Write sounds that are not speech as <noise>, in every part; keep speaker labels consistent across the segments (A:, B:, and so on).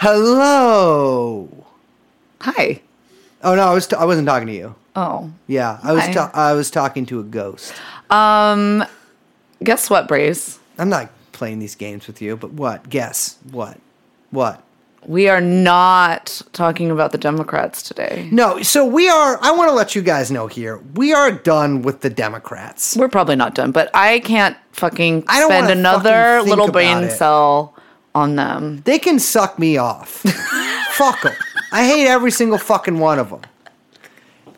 A: Hello.
B: Hi.
A: Oh no, I was t- I wasn't talking to you.
B: Oh.
A: Yeah, I was ta- I was talking to a ghost.
B: Um, guess what, Brace?
A: I'm not playing these games with you, but what? Guess what? What?
B: We are not talking about the Democrats today.
A: No, so we are. I want to let you guys know here. We are done with the Democrats.
B: We're probably not done, but I can't fucking
A: I don't
B: spend
A: wanna
B: another
A: fucking think
B: little
A: about
B: brain
A: it.
B: cell on them.
A: They can suck me off. <laughs> Fuck them. I hate every single fucking one of them.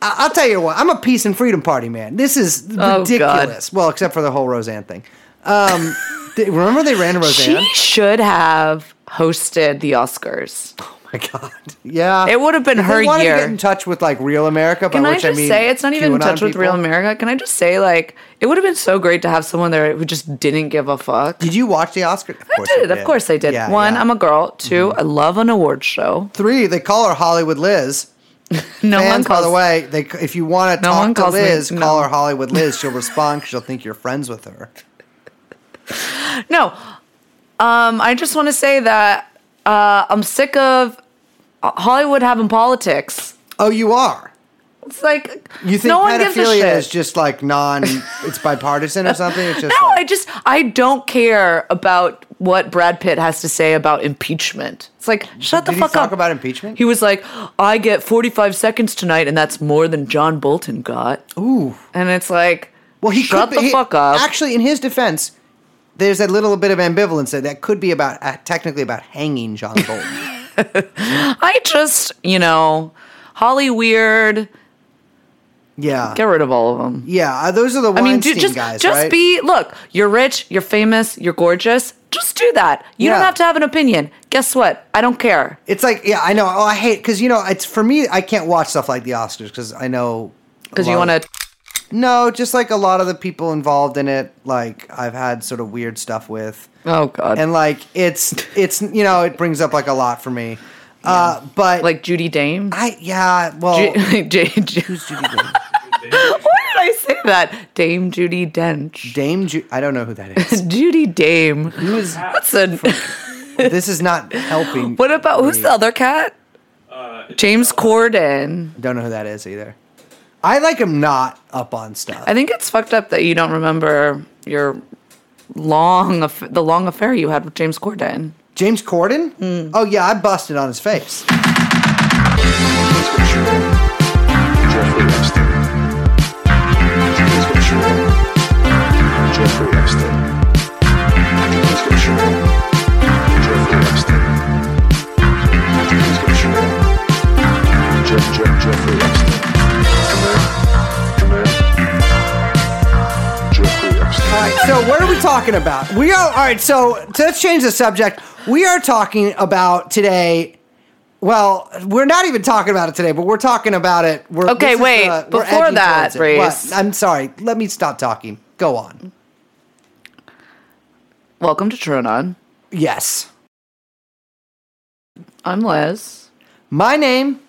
A: I- I'll tell you what. I'm a peace and freedom party man. This is
B: Oh, God.
A: ridiculous. Well, except for the whole Roseanne thing. Um, <laughs> they- remember they ran Roseanne?
B: She should have hosted the Oscars.
A: Oh my god. Yeah.
B: It would have been
A: If
B: her year.
A: to get in touch with like real America, by
B: Can I just
A: mean
B: say it's not even in touch with
A: people.
B: real America? Can I just say like it would have been so great to have someone there who just didn't give a fuck.
A: Did you watch the Oscars? Of
B: I did, of course I did.
A: Yeah,
B: One,
A: yeah.
B: I'm a girl. 2 I love an award show.
A: Three, they call her Hollywood Liz. <laughs>
B: No one
A: Fans,
B: calls.
A: by the way, they if you want to
B: No one
A: talk to
B: calls me-
A: Liz, call
B: no.
A: her Hollywood Liz. She'll <laughs> respond because she'll think you're friends with her.
B: No, um, I just want to say that uh, I'm sick of Hollywood having politics.
A: Oh, you are.
B: It's like
A: You think
B: no one gives a
A: pedophilia
B: shit.
A: is just like non? it's bipartisan or <laughs> something. It's just
B: no,
A: like,
B: I just I don't care about what Brad Pitt has to say about impeachment. It's like shut the fuck
A: talk
B: up.
A: about impeachment?
B: He was like, I get 45 seconds tonight, and that's more than John Bolton got.
A: Ooh.
B: And it's like,
A: Well, he
B: shut
A: could,
B: the
A: he-
B: fuck up.
A: Actually, in his defense, there's a little bit of ambivalence there. That could be about uh, technically about hanging John Bolton. <laughs>
B: I just, you know, Holly Weird,
A: yeah.
B: get rid of all of them.
A: Yeah, uh, those are the ones.
B: I mean,
A: Weinstein
B: do, just
A: guys,
B: just
A: right?
B: be look. You're rich. You're famous. You're gorgeous. Just do that. You don't have to have an opinion. Guess what? I don't care.
A: It's like, yeah, I know. Oh, I hate because you know, it's for me. I can't watch stuff like the Oscars because I know
B: Because you want to.
A: No, just like a lot of the people involved in it, like I've had sort of weird stuff with,
B: Oh God.
A: and like it's it's you know it brings up like a lot for me. Uh, but
B: like Judy Dame.
A: I yeah, well,
B: Ju- <laughs> J- J-
A: who's Judy Dame? <laughs>
B: Why did I say that? Dame Judy Dench.
A: Dame Ju- I don't know who that is. <laughs>
B: Judy Dame.
A: Who is
B: That's a.
A: this is not helping. <laughs>
B: What about who's the other cat? James Corden.
A: Don't know who that is either. I like him not up on stuff.
B: I think it's fucked up that you don't remember your long aff- the long affair you had with James Corden.
A: James Corden?
B: Hmm.
A: Oh yeah, I busted on his face.
C: Jeffrey Epstein.
A: So what are we talking about? We are all right. So, let's change the subject. We are talking about today. Well, we're not even talking about it today, but we're talking about it. We're,
B: Okay, wait,
A: the-
B: before that,
A: towards it.
B: Brace.
A: What? I'm sorry. Let me stop talking. Go on.
B: Welcome to TrueAnon.
A: Yes,
B: I'm Liz.
A: my name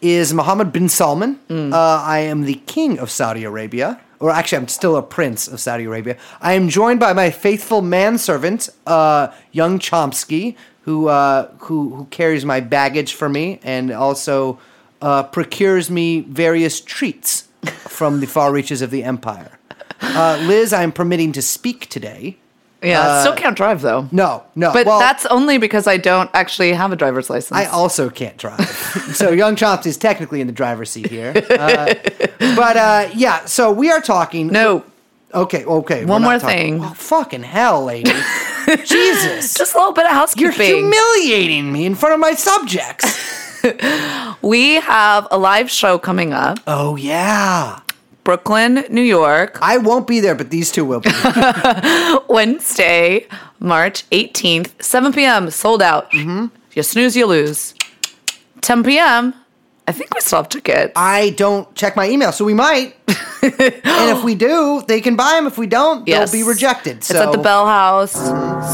A: is Mohammed bin Salman.
B: Hmm.
A: Uh, I am the king of Saudi Arabia, or actually, I'm still a prince of Saudi Arabia. I am joined by my faithful manservant, uh, young Chomsky, who uh, who who carries my baggage for me and also uh, procures me various treats from the far reaches of the empire. Uh, Liz, I am permitting to speak today.
B: Yeah,
A: Uh,
B: still can't drive though.
A: No, no,
B: But
A: well,
B: that's only because I don't actually have a driver's license.
A: I also can't drive. <laughs> so young Chomps is technically in the driver's seat here. Uh, but uh, yeah, so we are talking.
B: no,
A: Okay, okay.
B: One more
A: talking-
B: thing.
A: Oh, fucking hell, lady. <laughs> Jesus.
B: just a little bit of housekeeping.
A: You're humiliating me in front of my subjects. <laughs>
B: we have a live show coming up,
A: oh, yeah.
B: Brooklyn, New York,
A: I won't be there, but these two will be. <laughs>
B: Wednesday, March 18th, 7 p.m. Sold out.
A: Mm-hmm.
B: You snooze, you lose. 10 p.m. I think we still have tickets.
A: I don't check my email, so we might. <laughs> and if we do, they can buy them. If we don't,
B: Yes.
A: they'll be rejected.
B: It's at the Bell House,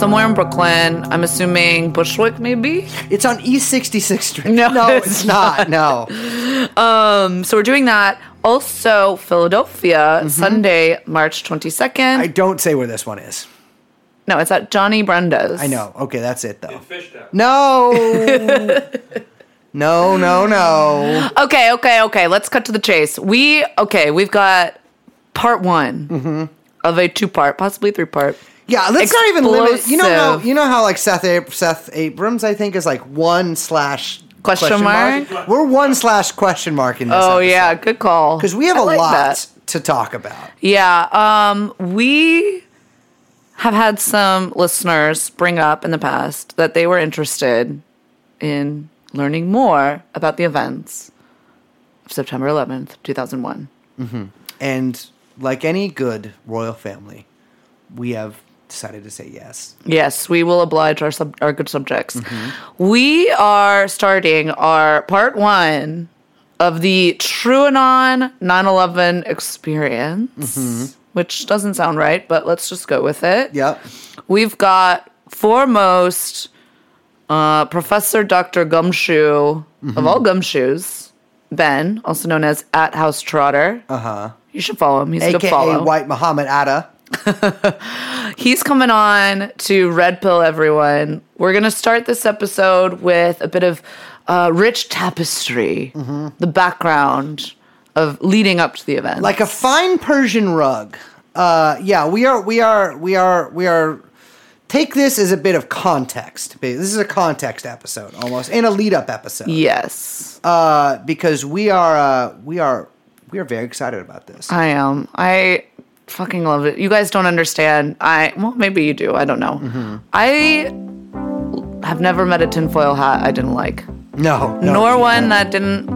B: somewhere in Brooklyn. I'm assuming Bushwick, maybe.
A: It's on East 66th Street.
B: No,
A: no
B: it's
A: it's not. No. <laughs>
B: Um, so we're doing that. Also, Philadelphia, Sunday, March 22nd.
A: I don't say where this one is.
B: No, it's at Johnny Brenda's.
A: I know. Okay, that's it though.
D: Fishtown.
A: No. <laughs> no, no, no.
B: Okay, okay, okay. Let's cut to the chase. We okay. We've got part one
A: Mm-hmm.
B: of a two-part, possibly three-part.
A: Yeah, let's not even limit. You know how you know how like Seth Ab- Seth Abrams I think is like one slash
B: Question mark?
A: We're one slash question mark in this.
B: Oh yeah, good call.
A: because we have
B: I
A: a
B: like
A: lot
B: that.
A: to talk about.
B: Yeah, um, we have had some listeners bring up in the past that they were interested in learning more about the events of September 11th, 2001.
A: And like any good royal family, we have decided to say yes.
B: Yes, we will oblige our sub- our good subjects. We are starting our part one of the TrueAnon 9/11 experience, which doesn't sound right, but let's just go with it.
A: Yep.
B: We've got foremost uh, Professor Dr. Gumshoe of all gumshoes, Ben, also known as at House Trotter. Uh huh. You should follow him. He's a good
A: AKA
B: follow.
A: White Muhammad Atta. <laughs>
B: He's coming on to Red Pill, everyone. We're going to start this episode with a bit of uh, rich tapestry, the background of leading up to the event.
A: like a fine Persian rug. Uh, yeah, we are, we are, we are, we are. Take this as a bit of context. This is a context episode almost, and a lead up episode.
B: yes,
A: Uh, because we are, uh, we are, we are very excited about this.
B: I am. I fucking love it. You guys don't understand. I, well, maybe you do. I don't know. Mm-hmm. I have never met a tinfoil hat I didn't like,
A: no, no,
B: nor one that didn't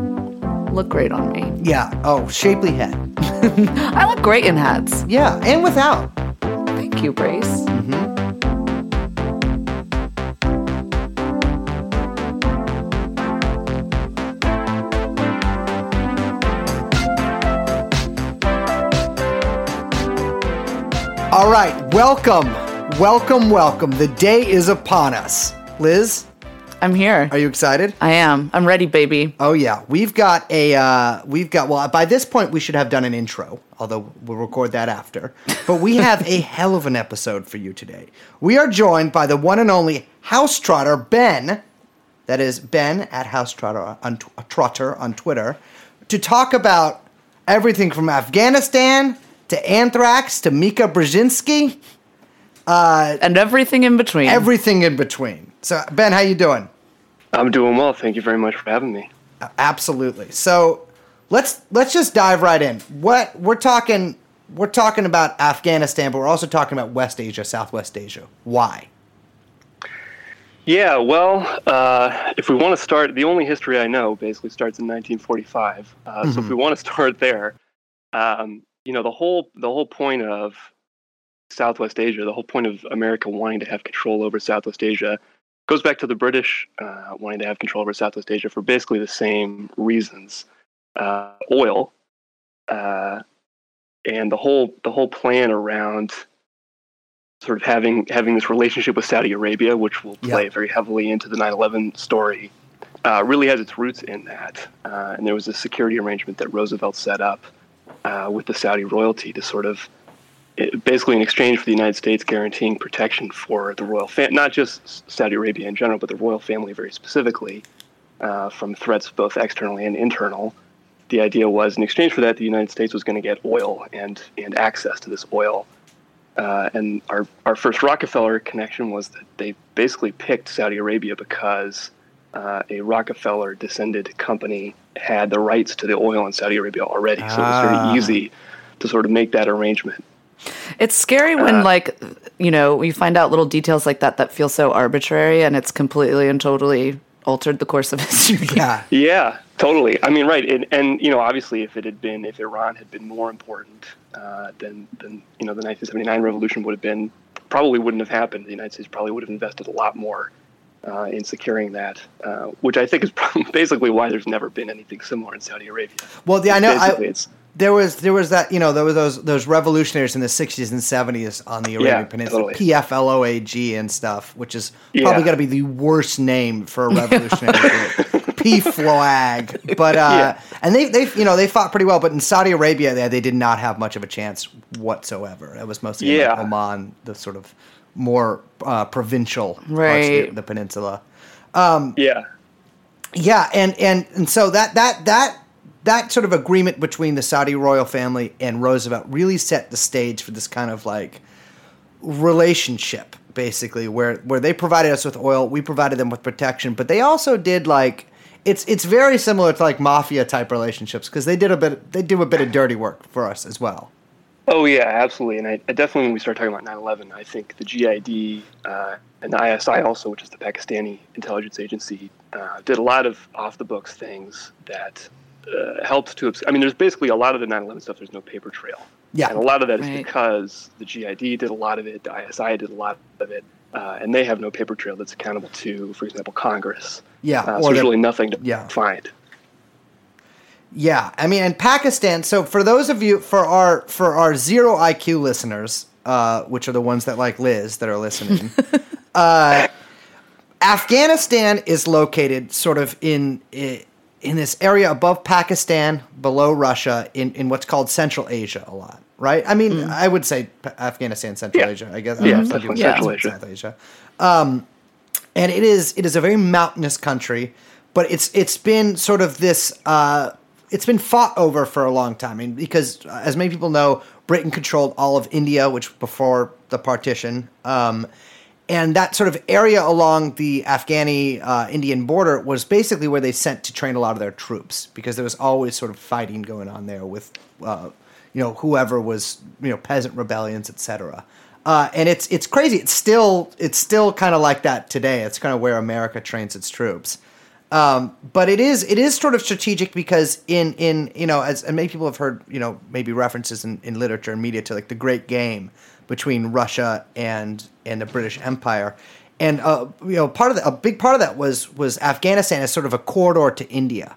B: look great on me.
A: Yeah. Oh, shapely head. <laughs>
B: I look great in hats.
A: Yeah, and without.
B: Thank you, Brace.
A: All right, welcome, welcome, welcome. The day is upon us. Liz,
B: I'm here.
A: are you excited?
B: I am. I'm ready, baby.
A: Oh yeah, we've got a uh, we've got well by this point we should have done an intro, although we'll record that after. But we have a <laughs> hell of an episode for you today. We are joined by the one and only House Trotter Ben, that is Ben at House Trotter on Trotter on Twitter, to talk about everything from Afghanistan to anthrax to Mika Brzezinski,
B: And everything in between.
A: everything in between. So Ben, how you doing?
D: I'm doing well. Thank you very much for having me.
A: Absolutely. So let's let's just dive right in. What we're talking we're talking about Afghanistan, but we're also talking about West Asia, Southwest Asia. Why?
D: Yeah, well, uh, if we want to start, the only history I know basically starts in 1945. Uh, So if we want to <laughs> start there, um, you know, the whole the whole point of Southwest Asia, the whole point of America wanting to have control over Southwest Asia, goes back to the British uh, wanting to have control over Southwest Asia for basically the same reasons: uh, oil, uh, and the whole the whole plan around sort of having having this relationship with Saudi Arabia, which will play
A: Yeah.
D: very heavily into the 9/11 story, uh, really has its roots in that. Uh, and there was a security arrangement that Roosevelt set up uh, with the Saudi royalty to sort of it- basically in exchange for the United States guaranteeing protection for the royal family, not just Saudi Arabia in general, but the royal family very specifically, uh, from threats both externally and internal. The idea was, in exchange for that, the United States was going to get oil and and access to this oil. Uh, and our, our first Rockefeller connection was that they basically picked Saudi Arabia because uh, a Rockefeller descended company had the rights to the oil in Saudi Arabia already. So it was
A: Ah.
D: very easy to sort of make that arrangement.
B: It's scary
A: Uh,
B: when, like, you know, you find out little details like that that feel so arbitrary and it's completely and totally altered the course of <laughs> history.
A: Yeah.
D: Yeah, totally. I mean, right, and, and you know, obviously, if it had been, if Iran had been more important, uh, then then you know, the 1979 revolution would have been probably wouldn't have happened. The United States probably would have invested a lot more uh, in securing that, uh, which I think is <laughs> basically why there's never been anything similar in Saudi Arabia.
A: Well, yeah, I know. I,
D: it's
A: there was there was that you know there were those those revolutionaries in the 60s and 70s on the Arabian
D: Yeah,
A: Peninsula,
D: totally.
A: PFLOAG and stuff, which is
D: Yeah.
A: probably got to be the worst name for a <laughs> revolutionary group. PFLOAG, but uh,
D: Yeah.
A: and they they you know they fought pretty well, but in Saudi Arabia they, they did not have much of a chance whatsoever. It was mostly in, like, Oman, the sort of more uh, provincial parts of the,
B: Right.
A: the peninsula.
D: Yeah.
A: Yeah, and and and so that that that that sort of agreement between the Saudi royal family and Roosevelt really set the stage for this kind of like relationship basically where where they provided us with oil, we provided them with protection, but they also did like it's it's very similar to like mafia type relationships because they did a bit they do a bit of dirty work for us as well.
D: Oh yeah, absolutely. And I, I definitely, when we start talking about 9/11, I think the GID uh, and the ISI also, which is the Pakistani intelligence agency, uh, did a lot of off-the-books things that uh, helped to. obs- I mean, there's basically a lot of the 9/11 stuff. There's no paper trail.
A: Yeah.
D: And a lot of that is
B: Right.
D: because the GID did a lot of it, the ISI did a lot of it, uh, and they have no paper trail that's accountable to, for example, Congress.
A: Yeah,
D: Uh, so
A: or
D: there's really nothing to
A: yeah.
D: find.
A: Yeah, I mean, and Pakistan. So for those of you, for our for our zero IQ listeners, uh, which are the ones that like Liz that are listening, <laughs> uh, Afghanistan is located sort of in in this area above Pakistan, below Russia, in in what's called Central Asia a lot, right? I mean, I would say Afghanistan, Central
D: Yeah.
A: Asia. I guess.
D: Yeah,
A: some
D: definitely
A: people say
D: Central
A: it's
D: Asia.
A: South Asia. Um, and it is it is a very mountainous country, but it's it's been sort of this uh, it's been fought over for a long time. I mean, because uh, as many people know, Britain controlled all of India, which before the partition, um, and that sort of area along the Afghani uh, Indian border was basically where they sent to train a lot of their troops because there was always sort of fighting going on there with uh, you know whoever was you know peasant rebellions, etc. Uh, and it's it's crazy. It's still it's still kind of like that today. It's kind of where America trains its troops. Um, but it is it is sort of strategic because in in you know as and many people have heard you know maybe references in, in literature and media to like the Great Game between Russia and and the British Empire, and uh, you know part of the, a big part of that was was Afghanistan as sort of a corridor to India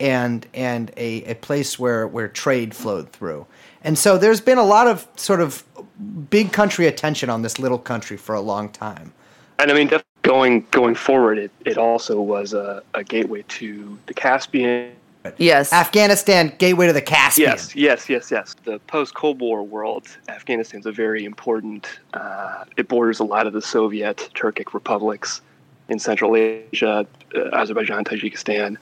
A: and and a, a place where where trade flowed through. And so there's been a lot of sort of big country attention on this little country for a long time.
D: And I mean, going going forward, it, it also was a, a gateway to the Caspian.
B: Yes.
A: Afghanistan, gateway to the Caspian.
D: Yes, yes, yes, yes. The post Cold War world, Afghanistan's a very important. Uh, it borders a lot of the Soviet Turkic republics in Central Asia, uh, Azerbaijan, Tajikistan.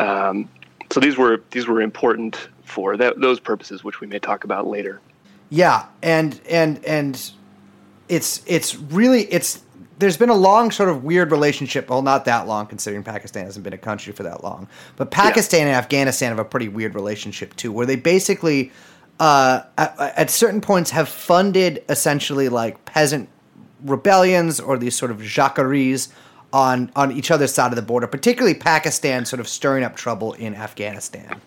D: Um, so these were these were important for that, those purposes, which we may talk about later.
A: Yeah, and and and it's it's really it's there's been a long sort of weird relationship. Well, not that long considering Pakistan hasn't been a country for that long. But Pakistan and Afghanistan have a pretty weird relationship too, where they basically uh, at, at certain points have funded essentially like peasant rebellions or these sort of jacqueries on on each other's side of the border, particularly Pakistan sort of stirring up trouble in Afghanistan.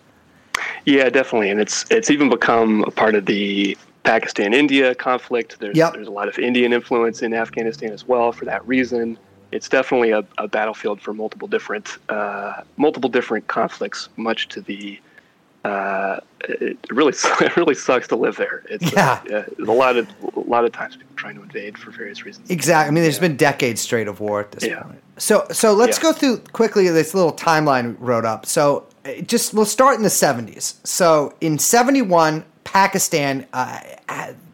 D: Yeah, definitely, and it's it's even become a part of the Pakistan-India conflict. There's
A: Yep.
D: there's a lot of Indian influence in Afghanistan as well. For that reason, it's definitely a, a battlefield for multiple different uh, multiple different conflicts. Much to the uh, it really <laughs> it really sucks to live there. It's
A: Yeah.
D: uh, a lot of a lot of times people trying to invade for various reasons.
A: Exactly. I mean, there's
D: Yeah.
A: been decades straight of war at this
D: Yeah.
A: point. So, so let's
D: Yeah.
A: go through quickly this little timeline we wrote up. So, uh, just we'll start in the 70s. So, in 71, Pakistan, uh,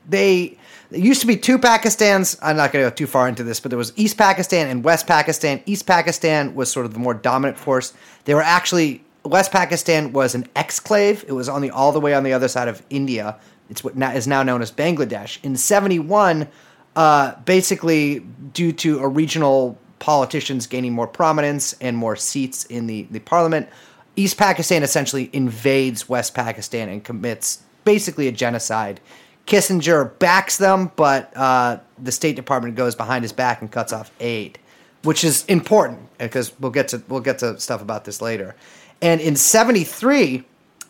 A: they there used to be two Pakistans. I'm not going to go too far into this, but there was East Pakistan and West Pakistan. East Pakistan was sort of the more dominant force. They were actually West Pakistan was an exclave. It was on the all the way on the other side of India. It's what now, is now known as Bangladesh. In 71, uh, basically due to a regional politicians gaining more prominence and more seats in the, the parliament, East Pakistan essentially invades West Pakistan and commits basically a genocide. Kissinger backs them, but uh, the State Department goes behind his back and cuts off aid, which is important because we'll get to we'll get to stuff about this later. And in '73,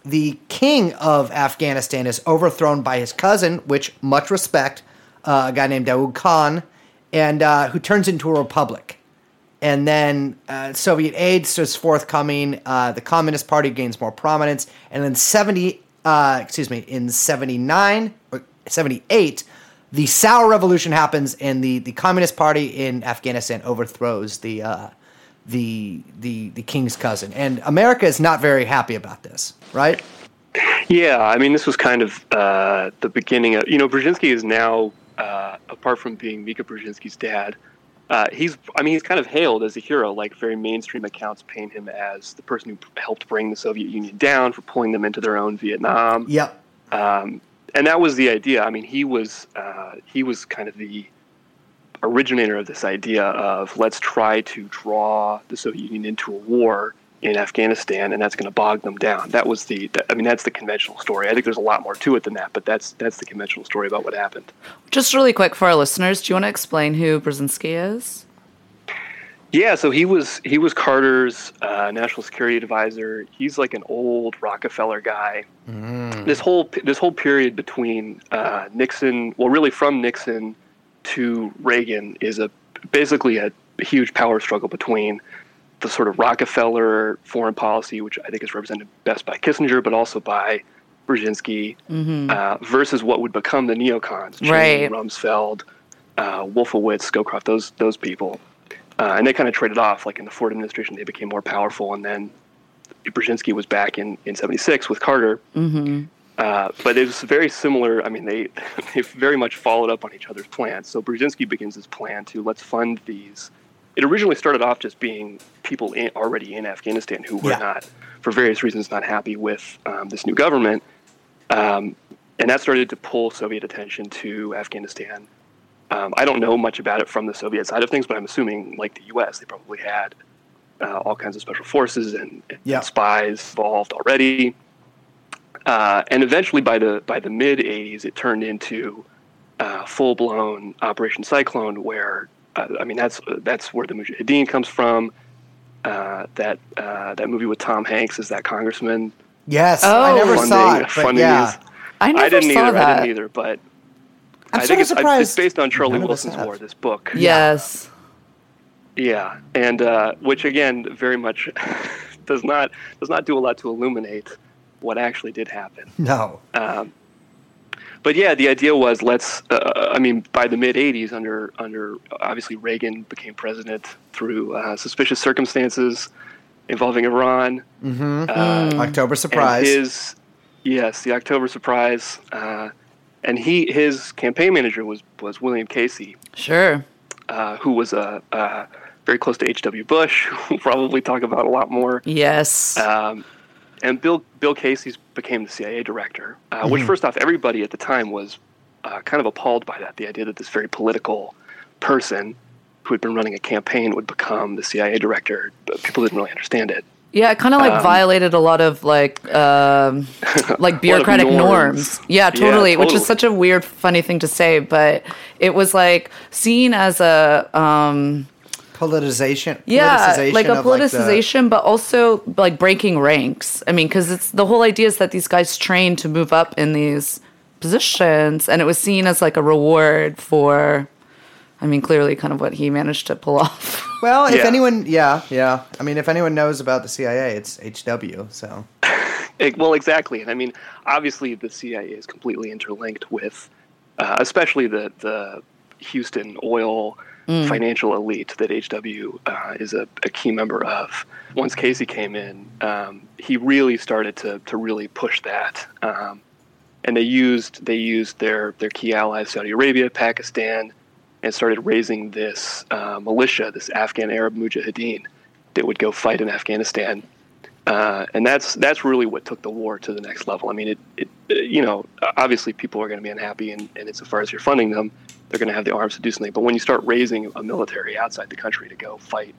A: the king of Afghanistan is overthrown by his cousin, which much respect, uh, a guy named Daoud Khan, and uh, who turns into a republic. And then uh, Soviet aid starts forthcoming. Uh, the Communist Party gains more prominence, and then seventy, uh, excuse me, in seventy nine or seventy eight, the Saur Revolution happens, and the, the Communist Party in Afghanistan overthrows the uh, the the the king's cousin, and America is not very happy about this, right?
D: Yeah, I mean, this was kind of uh, the beginning of, you know, Brzezinski is now uh, apart from being Mika Brzezinski's dad, uh, he's I mean he's kind of hailed as a hero. Like very mainstream accounts paint him as the person who helped bring the Soviet Union down for pulling them into their own Vietnam.
A: Yep.
D: Um, and that was the idea. I mean, he was uh, he was kind of the originator of this idea of let's try to draw the Soviet Union into a war in Afghanistan, and that's going to bog them down. That was the, I mean, that's the conventional story. I think there's a lot more to it than that, but that's that's the conventional story about what happened.
B: Just really quick for our listeners, do you want to explain who Brzezinski is?
D: Yeah, so he was he was Carter's uh, national security advisor. He's like an old Rockefeller guy. This whole this whole period between uh, Nixon, well, really from Nixon to Reagan, is a basically a huge power struggle between the sort of Rockefeller foreign policy, which I think is represented best by Kissinger, but also by Brzezinski, uh, versus what would become the neocons, Cheney,
B: Right.
D: Rumsfeld, uh, Wolfowitz, Scowcroft, those those people. Uh, and they kind of traded off. Like in the Ford administration, they became more powerful, and then Brzezinski was back in in '76 with Carter. Uh, but it was very similar. I mean, they <laughs> they very much followed up on each other's plans. So Brzezinski begins his plan to let's fund these. It originally started off just being people in, already in Afghanistan who were
A: Yeah.
D: not, for various reasons, not happy with um, this new government, um, and that started to pull Soviet attention to Afghanistan. Um, I don't know much about it from the Soviet side of things, but I'm assuming, like the U.S., they probably had uh, all kinds of special forces and, and
A: Yeah.
D: spies involved already. Uh, and eventually, by the by the mid '80s, it turned into uh, full blown Operation Cyclone, where I mean that's that's where the Mujahideen comes from. Uh, that uh, that movie with Tom Hanks is that congressman
A: Yes.
B: Oh.
A: I never saw
D: funding
A: it, but
D: funding
A: yeah.
D: these-
B: I never
D: I didn't
B: saw
D: either.
B: that.
D: I didn't either, but
A: I'm
D: I think it's,
A: surprised.
D: it's based on Charlie
A: none of us
D: Wilson's. War. This book.
B: Yes.
D: Yeah, and uh, which again very much <laughs> does not does not do a lot to illuminate what actually did happen.
A: No.
D: Um, but yeah, the idea was let's. Uh, I mean, by the mid '80s, under under obviously Reagan became president through uh, suspicious circumstances involving Iran.
A: Mm-hmm.
D: Uh,
A: October surprise.
D: his yes, the October surprise. Uh, and he his campaign manager was was William Casey,
B: Sure.
D: uh, who was a uh, very close to H.W. Bush. who We'll probably talk about a lot more.
B: Yes.
D: Um, and Bill Bill Casey's became the CIA director, uh, which first off, everybody at the time was uh, kind of appalled by that. The idea that this very political person who had been running a campaign would become the CIA director. But people didn't really understand it.
B: yeah, it kind of like
D: um,
B: violated a lot of like um <laughs> like bureaucratic
D: norms.
B: norms. Yeah,
D: Yeah,
B: totally, Which is such a weird, funny thing to say, but it was like seen as a um
A: politicization.
B: yeah
A: politicization
B: like a
A: of, the-
B: politicization but also like breaking ranks i mean because it's the whole idea is that these guys train to move up in these positions and it was seen as like a reward for i mean clearly kind of what he managed to pull <laughs> off
A: well, if
D: Yeah.
A: anyone, yeah, yeah. I mean, if anyone knows about the CIA, it's HW. So
D: It- well, exactly. And I mean, obviously, the CIA is completely interlinked with, uh, especially the the Houston oil financial elite that HW uh, is a, a key member of. Once Casey came in, um, he really started to to really push that. Um, and they used they used their their key allies, Saudi Arabia, Pakistan, and started raising this uh, militia, this Afghan Arab Mujahideen, that would go fight in Afghanistan. Uh, and that's that's really what took the war to the next level. I mean, it, it you know obviously people are going to be unhappy, and, and insofar as you're funding them, they're going to have the arms to do something. But when you start raising a military outside the country to go fight,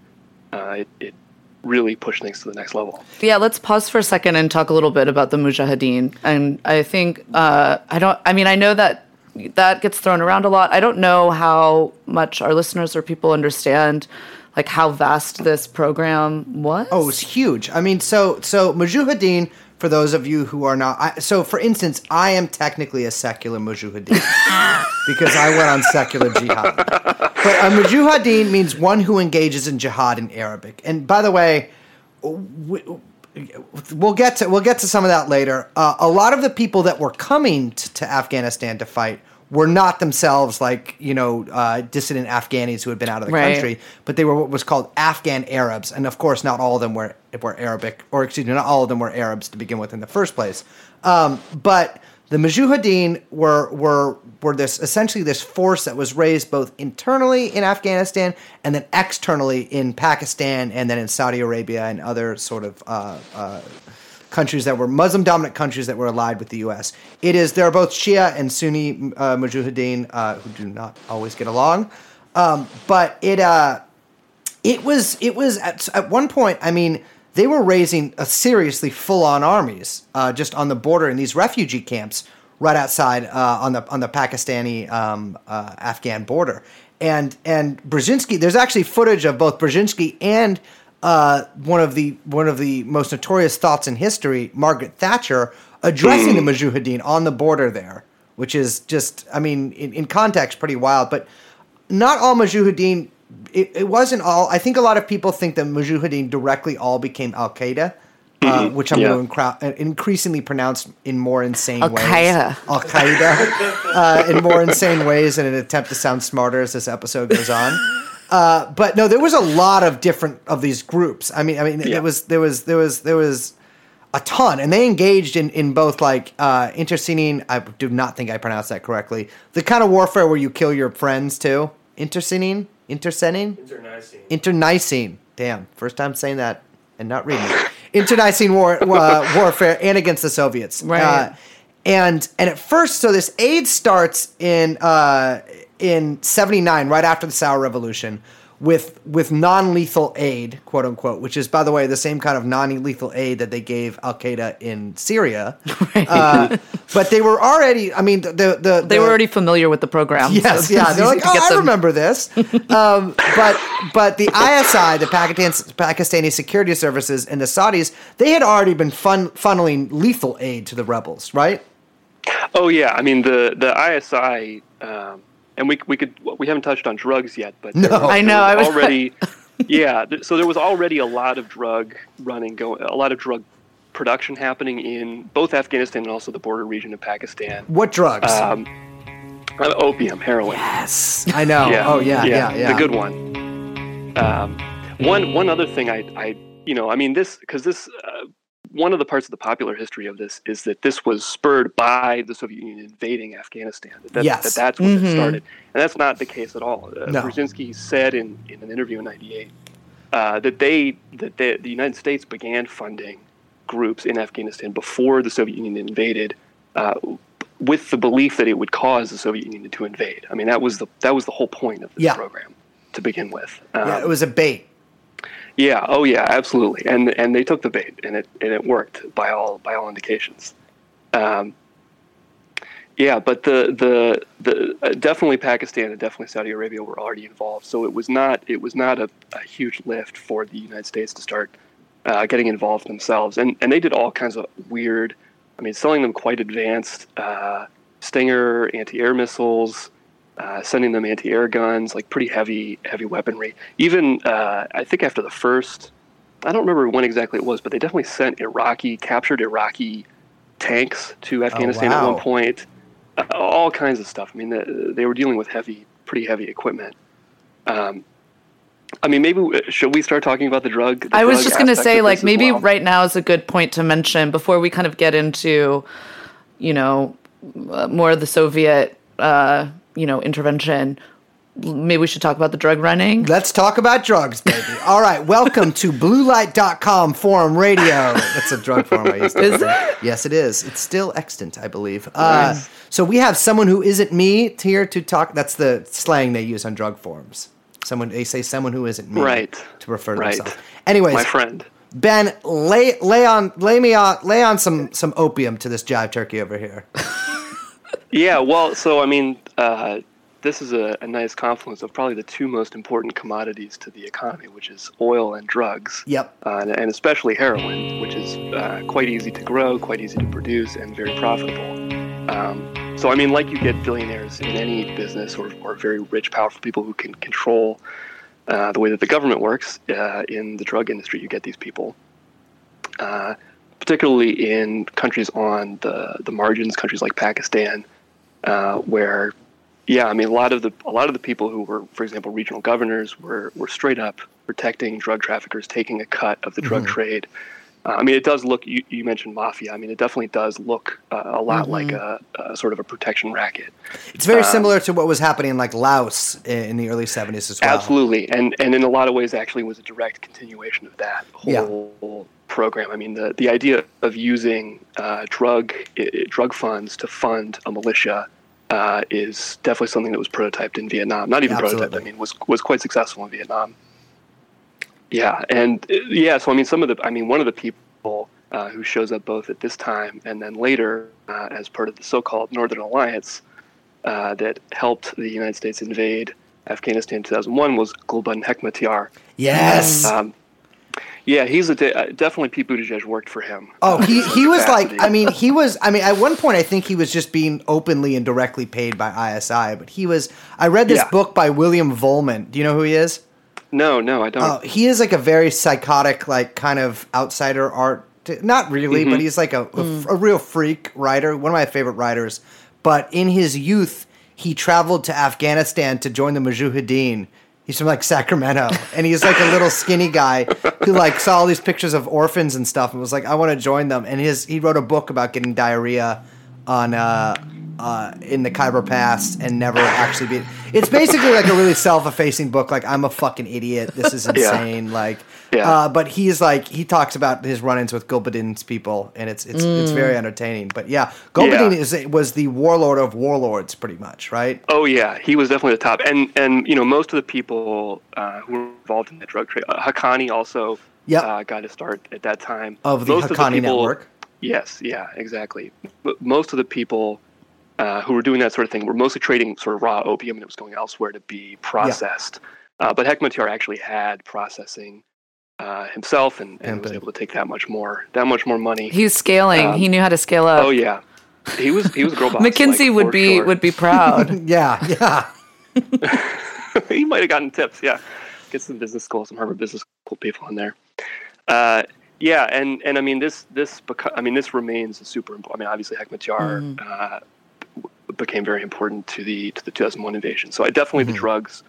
D: uh, it, it really pushed things to the next level.
B: yeah let's pause for a second and talk a little bit about the mujahideen and i think uh i don't i mean i know that that gets thrown around a lot i don't know how much our listeners or people understand like how vast this program was
A: Oh, it was huge. I mean, so so Mujahideen. For those of you who are not, I, so for instance, I am technically a secular Mujahideen <laughs> because I went on secular jihad. But a Mujahideen means one who engages in jihad in Arabic. And by the way, we, we'll get to we'll get to some of that later. Uh, a lot of the people that were coming t- to Afghanistan to fight were not themselves like you know uh, dissident Afghanis who had been out of the
B: Right.
A: country, but they were what was called Afghan Arabs, and of course, not all of them were were Arabic, or excuse me, not all of them were Arabs to begin with in the first place. Um, but the Mujahideen were were were this essentially this force that was raised both internally in Afghanistan and then externally in Pakistan and then in Saudi Arabia and other sort of uh, uh, countries that were Muslim dominant countries that were allied with the U.S. It is there are both Shia and Sunni uh, Mujahideen uh, who do not always get along, um, but it uh, it was it was at, at one point. I mean, they were raising a seriously full on armies uh, just on the border in these refugee camps right outside uh, on the on the Pakistani um, uh, Afghan border. And and Brzezinski, there's actually footage of both Brzezinski and uh, one of the one of the most notorious thoughts in history, Margaret Thatcher, addressing the Mujahideen on the border there, which is just, I mean, in, in context, pretty wild. But not all Mujahideen. It, it wasn't all. I think a lot of people think that Mujahideen directly all became Al Qaeda, uh, which I'm
D: Yeah.
A: going to incra- increasingly pronounce in more insane ways.
B: Al-Qaeda.
A: Al Qaeda, <laughs> uh, in more insane ways in an attempt to sound smarter as this episode goes on. Uh, but no, there was a lot of different of these groups. I mean, I mean,
D: Yeah.
A: it was there was there was there was a ton, and they engaged in in both like uh, interceding. I do not think I pronounced that correctly. The kind of warfare where you kill your friends too. Interceding, interceding, internecine. Damn, first time saying that and not reading. it. Internecine war <laughs> uh, warfare and against the Soviets.
B: Right.
A: Uh, and and at first, so this aid starts in uh, in '79, right after the Saur Revolution, with with non-lethal aid, quote unquote, which is, by the way, the same kind of non-lethal aid that they gave Al Qaeda in Syria. <laughs> Uh, but they were already, I mean, the the,
B: They
A: the-
B: were already familiar with the program.
A: Yes,
B: so
A: yeah. They're like, oh, I
B: them-
A: remember this. <laughs> um, but but the ISI, the Pakistan, Pakistani security services, and the Saudis, they had already been fun, funneling lethal aid to the rebels, right?
D: Oh yeah, I mean the the ISI, um, and we we could we haven't touched on drugs yet, but
A: No.
D: there
B: I know,
D: there
B: I was-
D: already. <laughs> yeah, th- so there was already a lot of drug running going, a lot of drug production happening in both Afghanistan and also the border region of Pakistan.
A: What drugs?
D: Um, uh, opium, heroin.
A: yes, I know. Oh yeah, yeah, yeah.
D: The good one. Um, one one other thing I I you know I mean this because this uh, one of the parts of the popular history of this is that this was spurred by the Soviet Union invading Afghanistan. That, that,
A: Yes.
D: that that's what it
B: Mhm.
D: started, and that's not the case at all. Uh,
A: No.
D: Brzezinski said in, in an interview in '98 uh, that they that they, the United States began funding groups in Afghanistan before the Soviet Union invaded. Uh, with the belief that it would cause the Soviet Union to invade. I mean, that was the that was the whole point of this
A: Yeah.
D: program to begin with. Um,
A: yeah, it was a bait.
D: Yeah. Oh, yeah. Absolutely. And and they took the bait, and it and it worked by all by all indications. Um, yeah, but the the the uh, definitely Pakistan and definitely Saudi Arabia were already involved, so it was not it was not a, a huge lift for the United States to start uh, getting involved themselves, and and they did all kinds of weird. I mean, selling them quite advanced uh, Stinger anti-air missiles, uh, sending them anti-air guns, like pretty heavy heavy weaponry. Even uh, I think after the first, I don't remember when exactly it was, but they definitely sent Iraqi captured Iraqi tanks to Afghanistan at
A: wow.
D: one point. Uh, all kinds of stuff. I mean, the, they were dealing with heavy, pretty heavy equipment. Um, I mean, maybe should we start talking about the drug? the
B: I was
D: drug
B: just going to say, like, maybe
D: well?
B: right now is a good point to mention before we kind of get into, you know, uh, more of the Soviet, uh, you know, intervention. Maybe we should talk about the drug running.
A: Let's talk about drugs, baby. <laughs> All right, welcome to bluelight.com forum radio. That's a drug forum I used to
B: Is
A: say. Yes, it is. It's still extant, I believe. Uh, so we have someone who isn't me here to talk. That's the slang they use on drug forums. Someone they say someone who isn't me
D: Right.
A: to refer to
D: Right.
A: themselves. Anyways,
D: my friend.
A: Ben, lay lay on lay me on lay on some some opium to this jive turkey over here. <laughs>
D: Yeah, well, so I mean, uh, this is a, a nice confluence of probably the two most important commodities to the economy, which is oil and drugs.
A: Yep.
D: Uh, and, and especially heroin, which is uh, quite easy to grow, quite easy to produce, and very profitable. Um, so, I mean, like you get billionaires in any business or, or very rich, powerful people who can control uh, the way that the government works uh, in the drug industry, you get these people. Uh, particularly in countries on the, the margins, countries like Pakistan, uh, where, yeah, I mean, a lot of the a lot of the people who were, for example, regional governors were were straight up protecting drug traffickers, taking a cut of the drug trade. Uh, I mean, it does look. You, you mentioned mafia. I mean, it definitely does look uh, a lot like a, a sort of a protection racket.
A: It's very similar to what was happening in like Laos in the early 70s as well.
D: Absolutely, and and in a lot of ways, actually, was a direct continuation of that
A: Yeah.
D: whole program. I mean, the the idea of using uh, drug i- drug funds to fund a militia uh, is definitely something that was prototyped in Vietnam. Not even prototyped. I mean, was was quite successful in Vietnam. Yeah, and uh, yeah, so I mean, some of the, I mean, one of the people uh, who shows up both at this time and then later uh, as part of the so-called Northern Alliance uh, that helped the United States invade Afghanistan in 2001 was Gulbuddin Hekmatyar.
A: Yes.
D: Um, yeah, he's a de- uh, definitely Pete Buttigieg worked for him.
A: Oh, he, <laughs> he was like. I mean, he was, I mean, at one point, I think he was just being openly and directly paid by ISI, but he was, I read this
D: Yeah.
A: book by William Vollmann. Do you know who he is?
D: no, no, I don't.
A: Oh, he is like a very psychotic, like kind of outsider art. Not really,
D: Mm-hmm.
A: but he's like a, a, a real freak writer. One of my favorite writers. But in his youth, he traveled to Afghanistan to join the Mujahideen. He's from like Sacramento, and he's like a little skinny guy who like saw all these pictures of orphans and stuff, and was like, "I want to join them." And his he wrote a book about getting diarrhea on uh, uh, in the Khyber Pass and never actually be. It's basically like a really self-effacing book. Like I'm a fucking idiot. This is <laughs>
D: Yeah.
A: insane. Like,
D: Yeah.
A: uh, but he's like he talks about his run-ins with Gulbuddin's people, and it's it's it's very entertaining. But yeah, Gulbuddin
D: Yeah.
A: is was the warlord of warlords, pretty much, right?
D: Oh yeah, he was definitely the top, and and you know most of the people uh, who were involved in the drug trade, uh, Haqqani also
A: Yep.
D: uh, got a start at that time
A: Of the
D: Most
A: Haqqani network.
D: Yes, yeah, exactly. But most of the people uh, who were doing that sort of thing were mostly trading sort of raw opium, and it was going elsewhere to be processed. Uh, but Hekmatyar actually had processing uh, himself, and, and was able to take that much more, that much more money.
B: He's scaling.
D: Um,
B: he knew how to scale up.
D: oh yeah, he was he was a girl boss.
B: McKinsey
D: like,
B: would be
D: sure.
B: would be proud. <laughs>
A: Yeah, yeah. <laughs>
D: he might have gotten tips. Yeah, get some business school, some Harvard Business School people in there. Yeah, and and I mean this this beco- I mean this remains a super important. I mean obviously Hekmatyar uh, w- became very important to the to the 2001 invasion. So I definitely the drugs,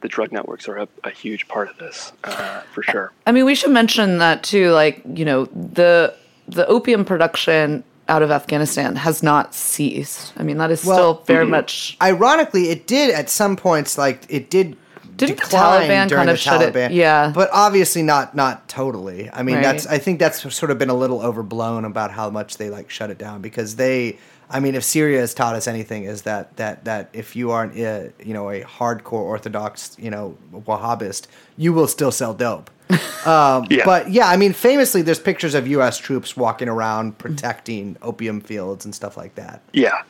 D: the drug networks are a, a huge part of this uh, for sure.
B: I mean, we should mention that too. Like, you know, the the opium production out of Afghanistan has not ceased. I mean, that is
A: Well,
B: still very much.
A: Ironically, it did at some points. Like it did.
B: Didn't the
A: decline
B: Taliban
A: during
B: kind
A: the
B: of shut it-
A: Taliban,
B: yeah.
A: but obviously not not totally. I mean,
B: Right.
A: that's I think that's sort of been a little overblown about how much they like shut it down because they. I mean, if Syria has taught us anything, is that that that if you are, an, uh, you know, a hardcore Orthodox, you know, Wahhabist, you will still sell dope. <laughs> Um,
D: Yeah.
A: But yeah, I mean, famously, there's pictures of U.S. troops walking around protecting opium fields and stuff like that.
D: Yeah,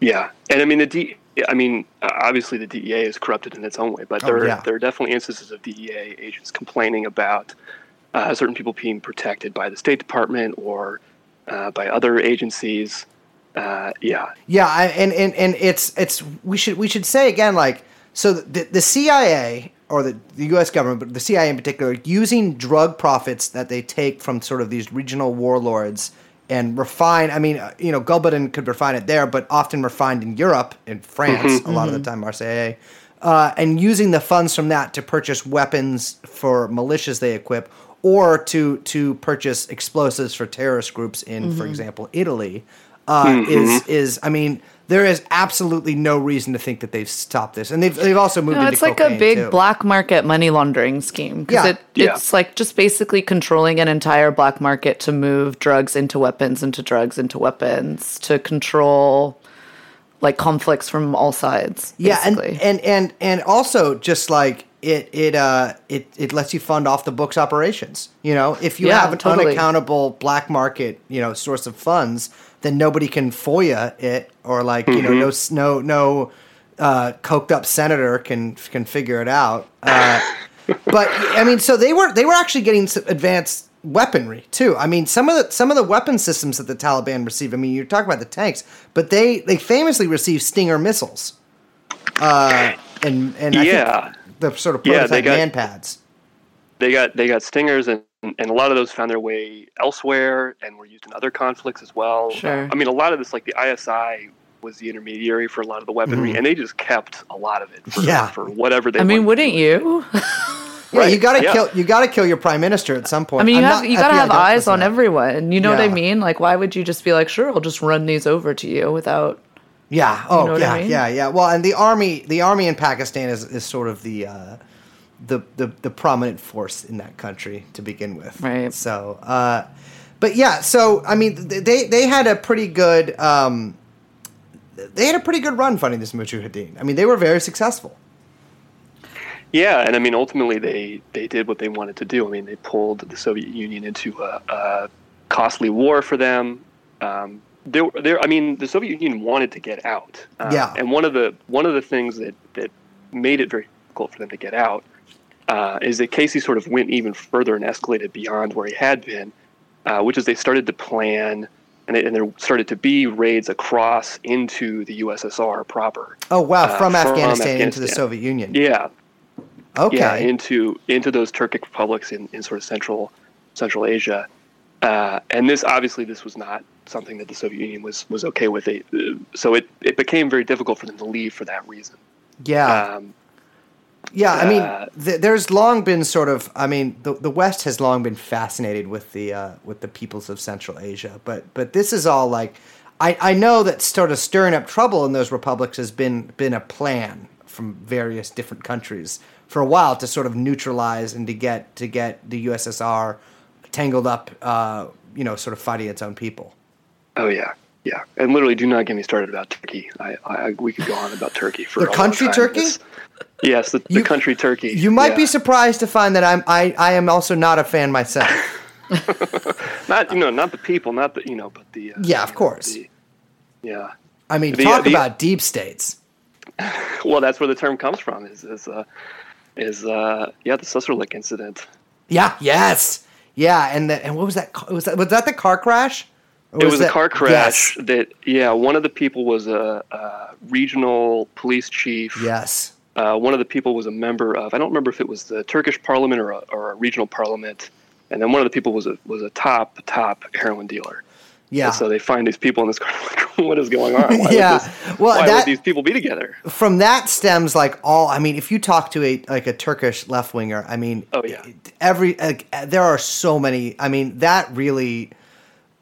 D: yeah, and I mean the D. I mean, uh, obviously the DEA is corrupted in its own way, but
A: Oh,
D: there
A: yeah.
D: there are definitely instances of DEA agents complaining about uh, certain people being protected by the State Department or uh, by other agencies. Uh, yeah,
A: Yeah, I, and, and and it's it's we should we should say again like so the the CIA or the, the U.S. government, but the CIA in particular, using drug profits that they take from sort of these regional warlords and refine. I mean, uh, you know, Gulbuddin could refine it there, but often refined in Europe, in France, a lot of the time, Marseille, uh, and using the funds from that to purchase weapons for militias they equip, or to to purchase explosives for terrorist groups in, for example, Italy. Uh, Is is I mean, there is absolutely no reason to think that they've stopped this, and they've they've also moved.
B: No,
A: into
B: it's like a big
A: too.
B: black market money laundering scheme. 'cause
A: Yeah.
B: it,
D: Yeah.
B: it's like just basically controlling an entire black market to move drugs into weapons, into drugs, into weapons, to control like conflicts from all sides.
A: Yeah, and, and and and also just like it it uh it it lets you fund off the books operations. You know, if you
B: Yeah,
A: have an
B: totally.
A: unaccountable black market, you know, source of funds, then nobody can FOIA it or like you know no no no uh, coked up senator can can figure it out. Uh, <laughs> but I mean, so they were they were actually getting some advanced weaponry too. I mean, some of the some of the weapon systems that the Taliban received. I mean, you're talking about the tanks, but they they famously received Stinger missiles. Uh, and and I
D: Yeah.
A: think the sort of
D: Yeah,
A: prototype
D: they got-
A: man pads.
D: they got they got stingers and and a lot of those found their way elsewhere and were used in other conflicts as well.
B: Sure.
D: I mean, a lot of this, like the ISI, was the intermediary for a lot of the weaponry, and they just kept a lot of it for,
A: Mm-hmm. Yeah.
D: for whatever they.
B: I mean, wouldn't
D: do.
B: you? <laughs>
A: Yeah, you gotta
D: yeah.
A: kill. You gotta kill your prime minister at some point.
B: I mean, you
A: I'm
B: have you gotta have eyes on
A: that.
B: everyone. You know what I mean? Like, why would you just be like, sure, I'll just run these over to you without?
A: Yeah. Oh,
B: know
A: yeah,
B: I mean?
A: yeah, yeah. Well, and the army, the army in Pakistan is, is sort of the, uh, the the the prominent force in that country to begin with.
B: Right.
A: So, uh, but yeah. So I mean, they they had a pretty good. Um, they had a pretty good run funding this Mujahideen. I mean, they were very successful.
D: Yeah, and I mean, ultimately, they they did what they wanted to do. I mean, they pulled the Soviet Union into a, a costly war for them. Um, they, were- they, I mean, the Soviet Union wanted to get out. Uh,
A: Yeah.
D: And one of the one of the things that that made it very difficult for them to get out uh, is that Casey sort of went even further and escalated beyond where he had been, uh, which is they started to plan. And, it, and there started to be raids across into the USSR proper.
A: Oh wow,
D: Uh,
A: from,
D: from
A: Afghanistan, into the Soviet Union.
D: Yeah,
A: Okay.
D: yeah, into into those Turkic republics in, in sort of central Central Asia, uh, and this obviously this was not something that the Soviet Union was was okay with. It, uh, so it, it became very difficult for them to leave for that reason.
A: yeah.
D: Um,
A: Yeah, I mean,
D: Uh,
A: th- there's long been sort of. I mean, the the West has long been fascinated with the uh, with the peoples of Central Asia, but but this is all like, I I know that sort of stirring up trouble in those republics has been been a plan from various different countries for a while to sort of neutralize and to get to get the USSR tangled up, uh, you know, sort of fighting its own people.
D: oh yeah, yeah, and literally, do not get me started about Turkey. I, I we could go on about Turkey for
A: The country. Turkey?
D: It's- yes, the,
A: You-
D: the country Turkey.
A: You might be surprised to find that I'm I, I am also not a fan myself. <laughs> <laughs>
D: not you know not the people, not the you know, but the uh,
A: Yeah, of course.
D: the- yeah.
A: I mean,
D: The-
A: talk
D: the-
A: about deep states. <laughs>
D: Well, that's where the term comes from. Is is uh, is uh, yeah the Susurluk incident.
A: Yeah. Yes. Yeah. And the, and what was that? Was that was that the car crash? Or
D: It was a
A: that-
D: car crash
A: Yes.
D: that yeah one of the people was a, a regional police chief.
A: Yes.
D: Uh, one of the people was a member of I don't remember if it was the Turkish parliament or a, or a regional parliament, and then one of the people was a was a top top heroin dealer.
A: Yeah.
D: And so they find these people in this car <laughs> like what is going on? Why
A: Yeah.
D: This,
A: Well,
D: why
A: that-
D: would these people be together?
A: From that stems like all. I mean, if you talk to a like a Turkish left winger, I mean,
D: Oh, yeah.
A: every like, there are so many. I mean, that really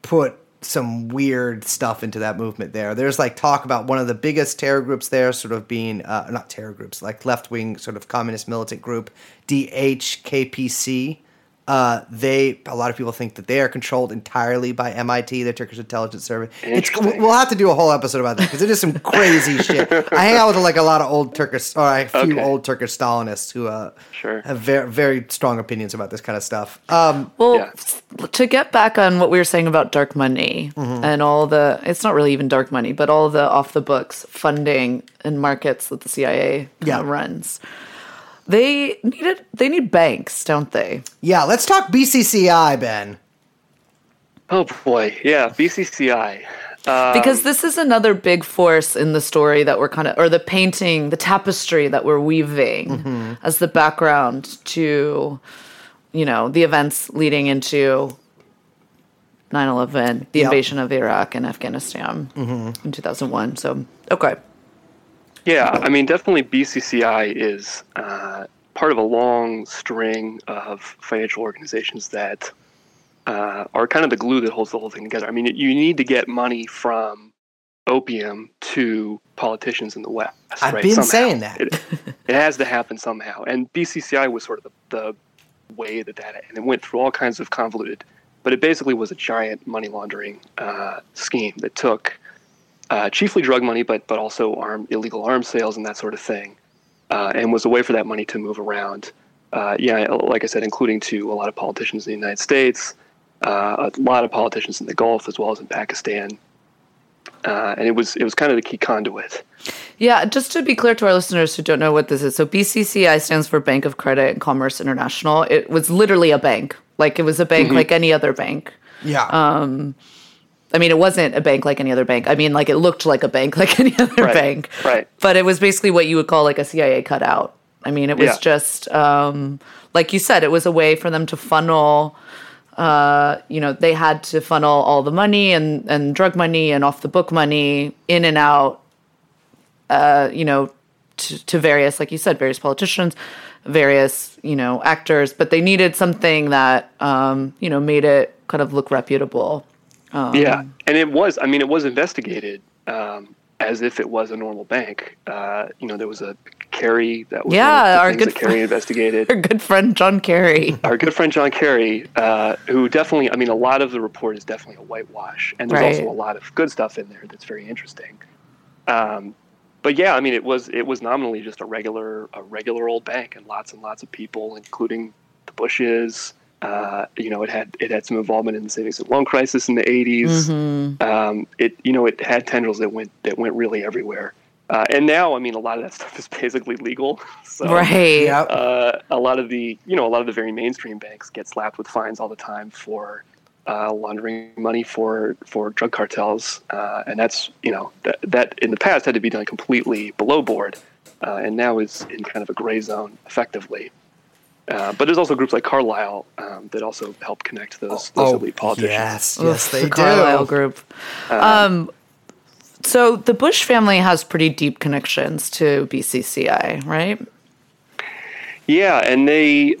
A: put some weird stuff into that movement there. There's like talk about one of the biggest terror groups there, sort of being uh, not terror groups, like left wing sort of communist militant group, DHKPC. Uh, they a lot of people think that they are controlled entirely by MIT, the Turkish intelligence service. It's we'll have to do a whole episode about that because it is some crazy <laughs> shit. I hang out with like a lot of old Turkish or a few
D: Okay.
A: old Turkish Stalinists who uh,
D: Sure.
A: have very very strong opinions about this kind of stuff. Um,
B: Well,
D: Yeah.
B: to get back on what we were saying about dark money
A: Mm-hmm.
B: and all the, it's not really even dark money, but all the off the books funding and markets that the CIA
A: Yeah.
B: runs. They needed, they need banks, don't they?
A: yeah, let's talk BCCI, Ben.
D: Oh boy, yeah, BCCI. Um,
B: because this is another big force in the story that we're kind of or the painting the tapestry that we're weaving
A: Mm-hmm.
B: as the background to you know the events leading into 9-11 the
A: Yep.
B: invasion of iraq and afghanistan in 2001 so okay
D: Yeah, I mean, definitely BCCI is uh, part of a long string of financial organizations that uh, are kind of the glue that holds the whole thing together. I mean, you need to get money from opium to politicians in the West.
A: I've
D: right?
A: been
D: Somehow.
A: saying that.
D: It, it has to happen somehow. And BCCI was sort of the, the way that that, and it went through all kinds of convoluted, but it basically was a giant money laundering uh, scheme that took uh, chiefly drug money, but but also arm illegal arms sales and that sort of thing, uh, and was a way for that money to move around. Uh, yeah, like I said, including to a lot of politicians in the United States, uh, a lot of politicians in the Gulf as well as in Pakistan, uh, and it was it was kind of the key conduit.
B: yeah just to be clear to our listeners who don't know what this is so bcci stands for bank of credit and commerce international it was literally a bank like it was a bank like any other bank
A: Yeah.
B: I mean, it wasn't a bank like any other bank. I mean, like it looked like a bank <laughs> like any other
D: Right,
B: bank.
D: right.
B: But it was basically what you would call like a CIA cutout. I mean, it was
D: Yeah.
B: just um, like you said, it was a way for them to funnel. Uh, you know, they had to funnel all the money and and drug money and off the book money in and out. Uh, you know, to, to various, like you said, various politicians, various you know actors, but they needed something that um, you know made it kind of look reputable.
D: Yeah, and it was. I mean, it was investigated um, as if it was a normal bank. Uh, you know, there was a Kerry that was
B: Yeah,
D: one of the
B: our good
D: Kerry
B: friend-
D: investigated. <laughs>
B: Our good friend John Kerry.
D: our good friend John Kerry, uh, who definitely, I mean, a lot of the report is definitely a whitewash, and there's
B: Right.
D: also a lot of good stuff in there that's very interesting. Um, but yeah, I mean, it was it was nominally just a regular a regular old bank, and lots and lots of people, including the Bushes. Uh, you know, it had it had some involvement in the savings and loan crisis in the 80s.
B: Mm-hmm.
D: Um, it you know it had tendrils that went that went really everywhere. Uh, and now, I mean, a lot of that <laughs> stuff is basically legal. <laughs> So,
B: right.
A: Yep.
D: uh, a lot of the you know a lot of the very mainstream banks get slapped with fines all the time for uh, laundering money for for drug cartels, uh, and that's you know that, that in the past had to be done completely below board, uh, and now is in kind of a gray zone effectively. Uh, but there's also groups like Carlyle um, that also help connect those, those elite politicians.
A: yes, yes, they
B: the
A: do.
B: Carlyle Group. Um, so the Bush family has pretty deep connections to BCCI, right?
D: Yeah, and they.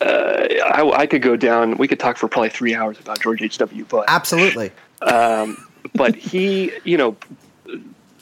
D: Uh, I, I could go down. We could talk for probably three hours about George H. W. Bush.
A: Absolutely.
D: but he, you know,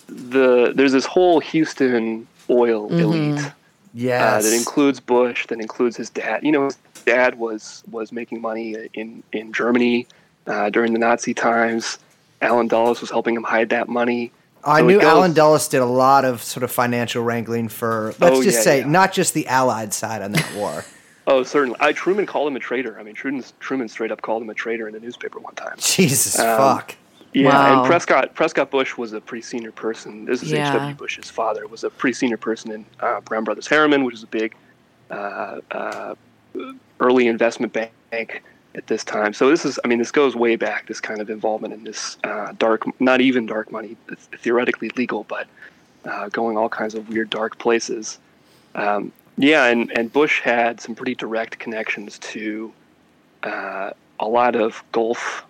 D: the there's this whole Houston oil elite uh,
A: Yes.
D: that includes Bush, that includes his dad. You know, his dad was was making money in in Germany uh, during the Nazi times. Allen Dulles was helping him hide that money.
A: I
D: So it
A: knew
D: goes-
A: Allen Dulles did a lot of sort of financial wrangling for, let's
D: Oh,
A: just
D: yeah,
A: say,
D: yeah.
A: not just the Allied side on that war. <laughs>
D: Oh, certainly. I, Truman called him a traitor. I mean, Truman, Truman straight up called him a traitor in the newspaper one time.
A: Jesus
D: Um,
A: fuck.
D: Yeah,
B: Wow.
D: and Prescott Prescott Bush was a pretty senior person. This is
B: Yeah.
D: H.W. Bush's father was a pretty senior person in uh, Brown Brothers Harriman, which is a big uh, uh, early investment bank at this time. So this is, I mean, this goes way back. This kind of involvement in this uh, dark, not even dark money, theoretically legal, but uh, going all kinds of weird dark places. Um, yeah, and and Bush had some pretty direct connections to uh, a lot of Gulf,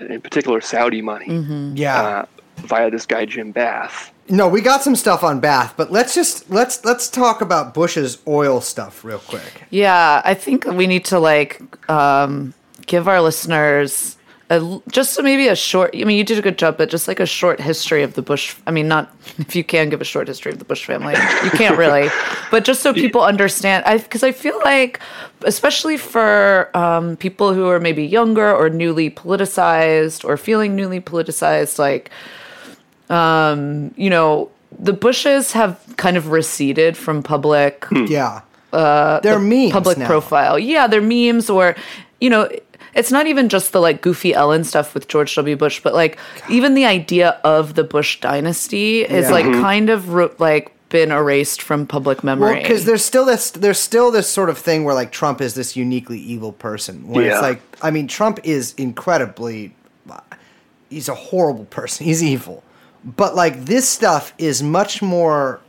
D: in particular Saudi money
A: Yeah.
D: uh, via this guy Jim Bath.
A: no, we got some stuff on Bath, but let's just let's let's talk about Bush's oil stuff real quick.
B: Yeah, I think we need to like um, give our listeners a, just so maybe a short. I mean, you did a good job, but just like a short history of the Bush. I mean, not <laughs> if you can give a short history of the Bush family, you can't really, <laughs> but just so people understand. I because I feel like, especially for um, people who are maybe younger or newly politicized or feeling newly politicized, like um, you know, the Bushes have kind of receded from public
A: Yeah. Uh, They're memes
B: public
A: now.
B: profile. Yeah, they're memes or you know, it's not even just the like goofy Ellen stuff with George W. Bush, but like even the idea of the Bush dynasty is
A: Yeah.
B: like mm-hmm. kind of ro- like been erased from public memory.
A: Well, because there's still this there's still this sort of thing where like Trump is this uniquely evil person. Where it's like I mean Trump is incredibly he's a horrible person. He's evil. But like this stuff is much more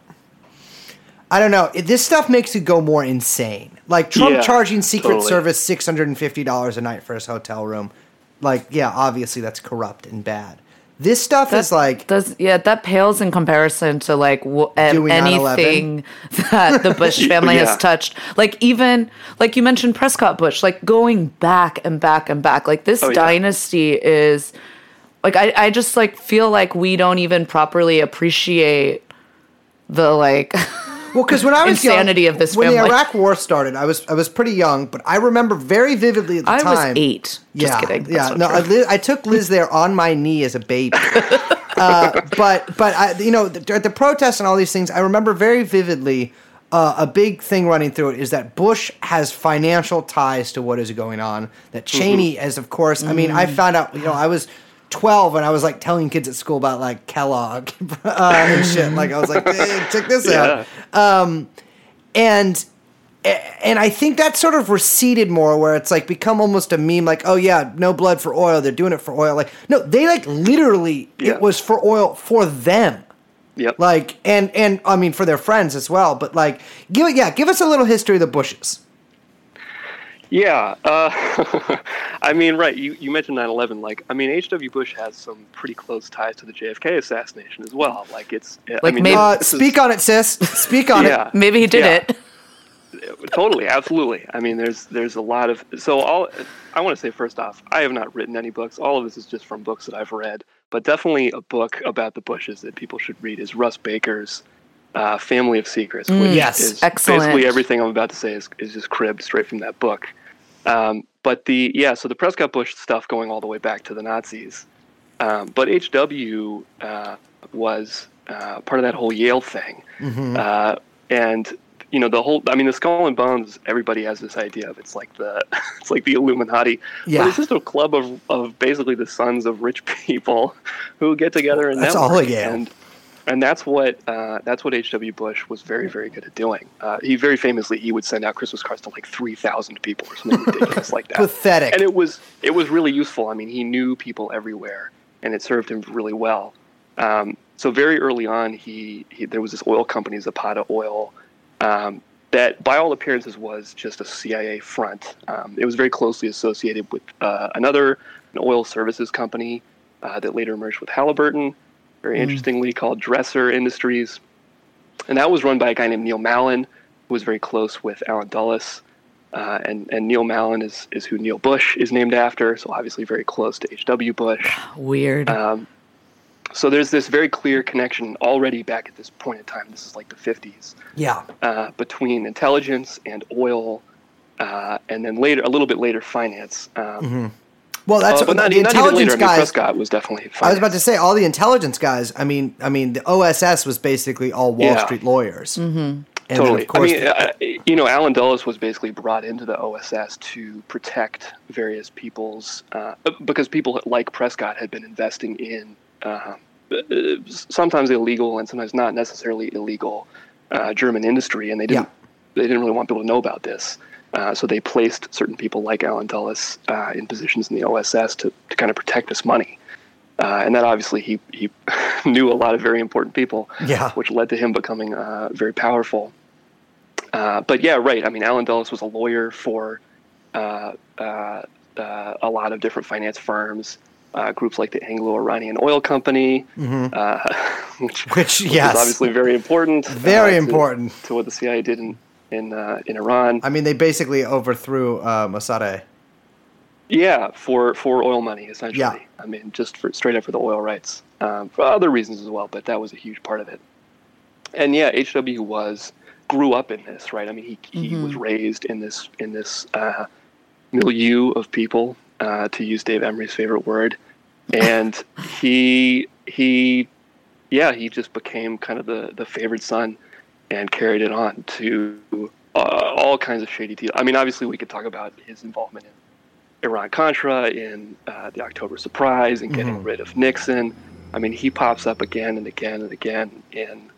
A: I don't know. This stuff makes you go more insane. Like Trump
D: Yeah,
A: charging Secret
D: totally.
A: Service six hundred and fifty dollars a night for his hotel room. Like, yeah, obviously that's corrupt and bad. This stuff is like
B: does yeah that pales in comparison to like w-
A: Doing 9/11?
B: anything <laughs> that the Bush <laughs> family
D: Yeah.
B: has touched. Like even like you mentioned Prescott Bush, like going back and back and back. Like this
D: Oh, yeah.
B: dynasty is like I I just like feel like we don't even properly appreciate the like <laughs>
A: Well, because when I was
B: Insanity
A: young,
B: of this
A: when the. Iraq War started, I was I was pretty young, but I remember very vividly at the
B: I
A: time.
B: was eight. Just
A: yeah,
B: kidding. That's
A: yeah. No, I. Liz, I took Liz there on my knee as a baby. <laughs> uh, but but I, you know, the, at the protests and all these things, I remember very vividly. Uh, a big thing running through it is that Bush has financial ties to what is going on. That Cheney is, of course. I mean, I found out. You know, I was. 12 and I was like telling kids at school about like Kellogg <laughs> uh, and shit. Like I was like, hey, <laughs> check this out
D: Yeah.
A: and and I think that sort of receded more, where it's like become almost a meme, like, oh yeah, no blood for oil, they're doing it for oil. Like, no, they like literally,
D: Yeah.
A: it was for oil for them.
D: Yep.
A: Like, and and I mean for their friends as well. But like, give it, yeah, give us a little history of the Bushes.
D: Yeah, uh, <laughs> I mean, right. You, you mentioned 9/11. Like, I mean, H.W. Bush has some pretty close ties to the JFK assassination as well. Like, it's I
B: Like
D: mean,
B: maybe-
A: Uh,
D: this is-
A: speak on it, sis. <laughs> Speak on
D: yeah,
A: it.
B: Maybe he did
D: Yeah.
B: it.
D: totally, absolutely. I mean, there's there's a lot of so all. I want to say first off, I have not written any books. All of this is just from books that I've read. But definitely a book about the Bushes that people should read is Russ Baker's uh, Family of Secrets, which
A: Yes.
D: is
B: Excellent.
D: basically everything I'm about to say is, is just cribbed straight from that book. Um, but the yeah, so the Prescott Bush stuff going all the way back to the Nazis. Um, but HW uh, was uh, part of that whole Yale thing, uh, and you know the whole. I mean, the Skull and Bones. Everybody has this idea of it's like the <laughs> it's like the Illuminati,
A: Yeah.
D: but it's just a club of of basically the sons of rich <laughs> people who get together and
A: That's
D: network.
A: all Yale.
D: And and that's what uh, that's what H.W. Bush was very very good at doing. Uh, he very famously he would send out Christmas cards to like three thousand people or something ridiculous like that.
A: Pathetic.
D: And it was it was really useful. I mean, he knew people everywhere, and it served him really well. Um, so very early on, he, he there was this oil company, Zapata Oil, um, that by all appearances was just a CIA front. Um, it was very closely associated with uh, another an oil services company uh, that later merged with Halliburton, very interestingly called Dresser Industries, and that was run by a guy named Neil Mallon, who was very close with Allen Dulles. Uh, and, and Neil Mallon is, is who Neil Bush is named after, so obviously very close to H.W. Bush.
B: Weird.
D: Um, so there's this very clear connection already back at this point in time. This is like the 50s
A: yeah.
D: uh, between intelligence and oil, uh, and then later, a little bit later, finance. Um,
A: Well, that's
D: uh, but not,
A: the
D: not even
A: intelligence
D: later. I mean,
A: guys.
D: Prescott was definitely. Finance.
A: I was about to say all the intelligence guys. I mean, I mean, the OSS was basically all Wall
D: Yeah.
A: Street lawyers. Mm-hmm. And
D: Totally.
A: of course,
D: I mean, uh, you know, Allen Dulles was basically brought into the OSS to protect various people's, uh, because people like Prescott had been investing in uh, uh, sometimes illegal and sometimes not necessarily illegal uh, German industry, and they didn't they didn't really want people to know about this. Uh, so they placed certain people like Allen Dulles uh, in positions in the OSS to, to kind of protect this money. Uh, and that obviously he, he <laughs> knew a lot of very important people,
A: Yeah.
D: which led to him becoming uh, very powerful. Uh, but yeah, right. I mean, Allen Dulles was a lawyer for uh, uh, uh, a lot of different finance firms, uh, groups like the Anglo-Iranian Oil Company, uh, <laughs> which,
A: Which,
D: which
A: yes.
D: is obviously very important.
A: Very
D: uh, to-
A: important.
D: to what the CIA did in in uh, in Iran.
A: I mean, they basically overthrew uh, Mossadegh.
D: Yeah, for for oil money essentially.
A: Yeah.
D: I mean, just for straight up for the oil rights, um, for other reasons as well, but that was a huge part of it. And yeah, HW was grew up in this, right? I mean, he he was raised in this in this uh, milieu of people, uh, to use Dave Emory's favorite word, and <laughs> he he yeah he just became kind of the the favored son and carried it on to uh, all kinds of shady deals. I mean, obviously, we could talk about his involvement in Iran Contra, in uh, the October Surprise, and getting rid of Nixon. I mean, he pops up again and again and again in,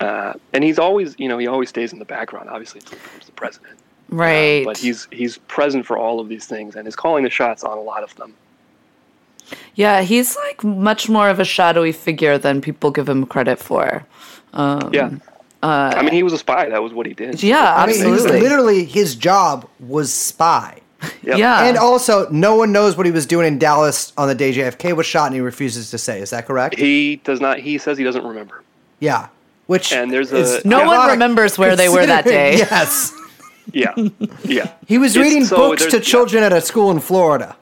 D: uh, and he's always, you know, he always stays in the background. Obviously, until he becomes the president. Um,
B: right.
D: but he's he's present for all of these things and is calling the shots on a lot of them.
B: yeah, he's like much more of a shadowy figure than people give him credit for.
D: yeah. Uh, I mean, he was a spy. That was what he did.
B: Yeah,
A: I mean,
B: absolutely.
A: literally his job was spy. <laughs>
D: Yep.
B: Yeah.
A: And also, no one knows what he was doing in Dallas on the day JFK was shot, and he refuses to say. Is that correct?
D: He does not. He says he doesn't remember.
A: yeah. Which
D: And there's
A: is
D: a-
B: No one remembers where they were that day. <laughs>
A: Yes.
D: Yeah, yeah. <laughs>
A: He was
D: It's-
A: reading
D: so
A: books
D: there's-
A: to
D: yeah,
A: children at a school in Florida.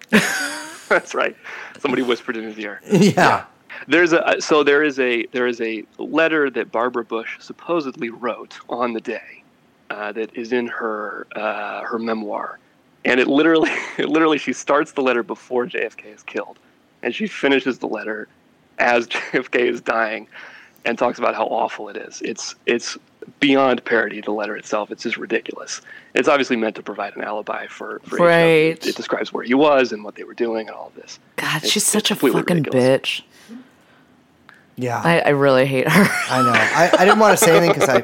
D: that's right. Somebody whispered in his ear.
A: Yeah.
D: There's a so there is a there is a letter that Barbara Bush supposedly wrote on the day uh, that is in her uh, her memoir, and it literally <laughs> it literally she starts the letter before JFK is killed, and she finishes the letter as <laughs> JFK is dying, and talks about how awful it is. It's it's beyond parody. The letter itself, it's just ridiculous. It's obviously meant to provide an alibi for, for.
B: Right.
D: It describes where he was and what they were doing and all of this.
B: God,
D: It's-
B: she's such a fucking
D: ridiculous.
B: bitch.
A: Yeah.
B: I, I really hate her.
A: I know. I, I didn't want to say anything because I,